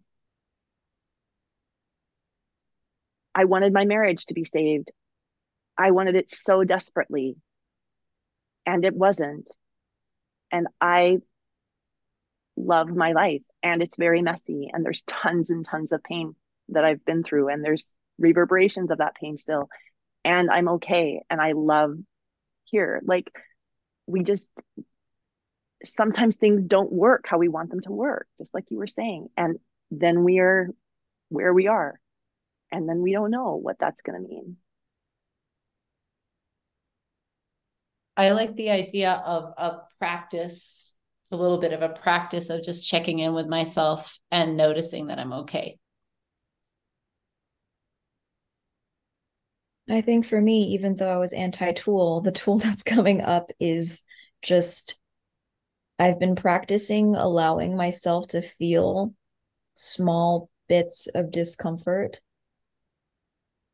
I wanted my marriage to be saved. I wanted it so desperately. And it wasn't. And I love my life and it's very messy and there's tons and tons of pain that I've been through and there's reverberations of that pain still. And I'm okay. And I love here. Like we just sometimes things don't work how we want them to work, just like you were saying. And then we are where we are and then we don't know what that's going to mean. I like the idea of a practice, a little bit of a practice of just checking in with myself and noticing that I'm okay. I think for me, even though I was anti tool, the tool that's coming up is just I've been practicing allowing myself to feel small bits of discomfort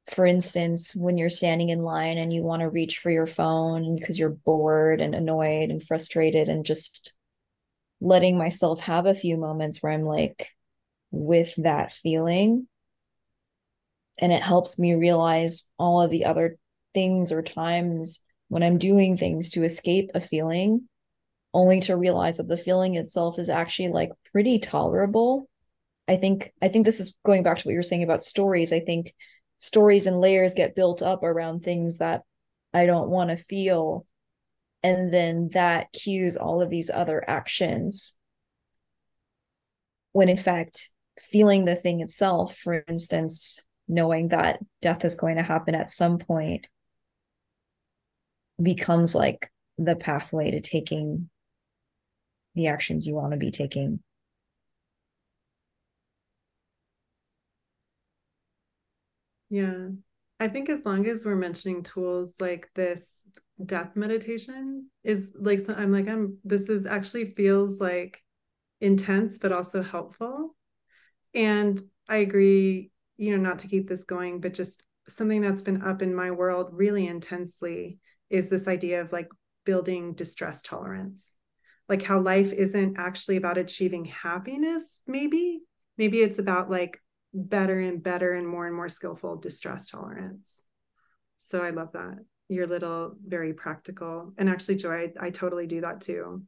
for instance, when you're standing in line and you want to reach for your phone because you're bored and annoyed and frustrated, and just letting myself have a few moments where I'm like with that feeling. And it helps me realize all of the other things or times when I'm doing things to escape a feeling, only to realize that the feeling itself is actually like pretty tolerable. I think I think this is going back to what you were saying about stories. I think stories and layers get built up around things that I don't want to feel. And then that cues all of these other actions. When in fact, feeling the thing itself, for instance, knowing that death is going to happen at some point, becomes like the pathway to taking the actions you want to be taking. Yeah. I think as long as we're mentioning tools like this death meditation is like so I'm like I'm this is actually feels like intense but also helpful. And I agree, you know, not to keep this going, but just something that's been up in my world really intensely is this idea of like building distress tolerance. Like how life isn't actually about achieving happiness, maybe. Maybe it's about like better and better and more and more skillful distress tolerance. So I love that. Your little very practical. And actually, Joy, I, I totally do that too.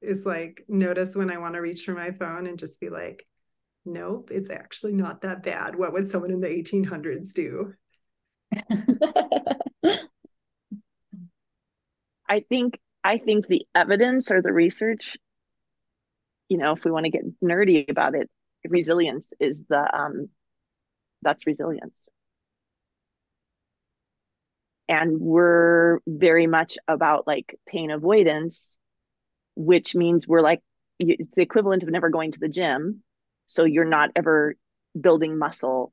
Is like notice when I want to reach for my phone and just be like, nope, it's actually not that bad. What would someone in the 1800s do? I think I think the evidence or the research, you know, if we want to get nerdy about it, resilience is the um that's resilience and we're very much about like pain avoidance which means we're like it's the equivalent of never going to the gym so you're not ever building muscle.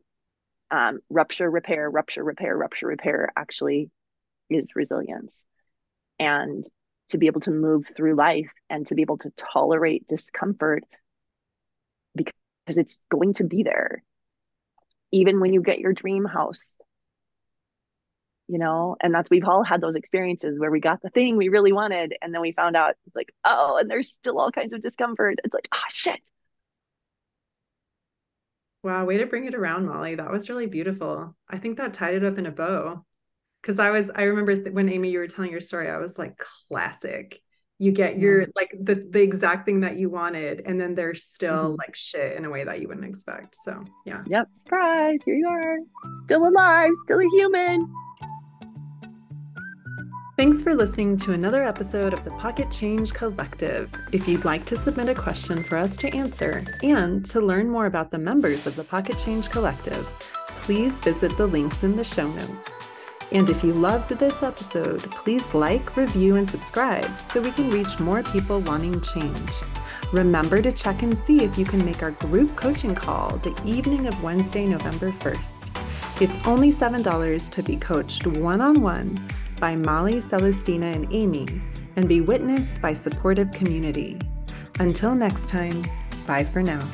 Um, rupture repair rupture repair rupture repair actually is resilience. And to be able to move through life and to be able to tolerate discomfort because it's going to be there. Even when you get your dream house you know and that's we've all had those experiences where we got the thing we really wanted and then we found out like oh and there's still all kinds of discomfort. It's like oh, shit wow way to bring it around molly. That was really beautiful. I think that tied it up in a bow. Because i was i remember th- when amy you were telling your story i was like classic. You get your mm-hmm. like the the exact thing that you wanted and then there's still mm-hmm. like shit in a way that you wouldn't expect. So yeah. Yep. Surprise here you are. Still alive still a human Thanks for listening to another episode of the Pocket Change Collective. If you'd like to submit a question for us to answer and to learn more about the members of the Pocket Change Collective, please visit the links in the show notes. And if you loved this episode, please like, review, and subscribe so we can reach more people wanting change. Remember to check and see if you can make our group coaching call the evening of Wednesday, November 1st. It's only $7 to be coached one on one by Molly, Celestyna, and Amy and be witnessed by supportive community. Until next time, bye for now.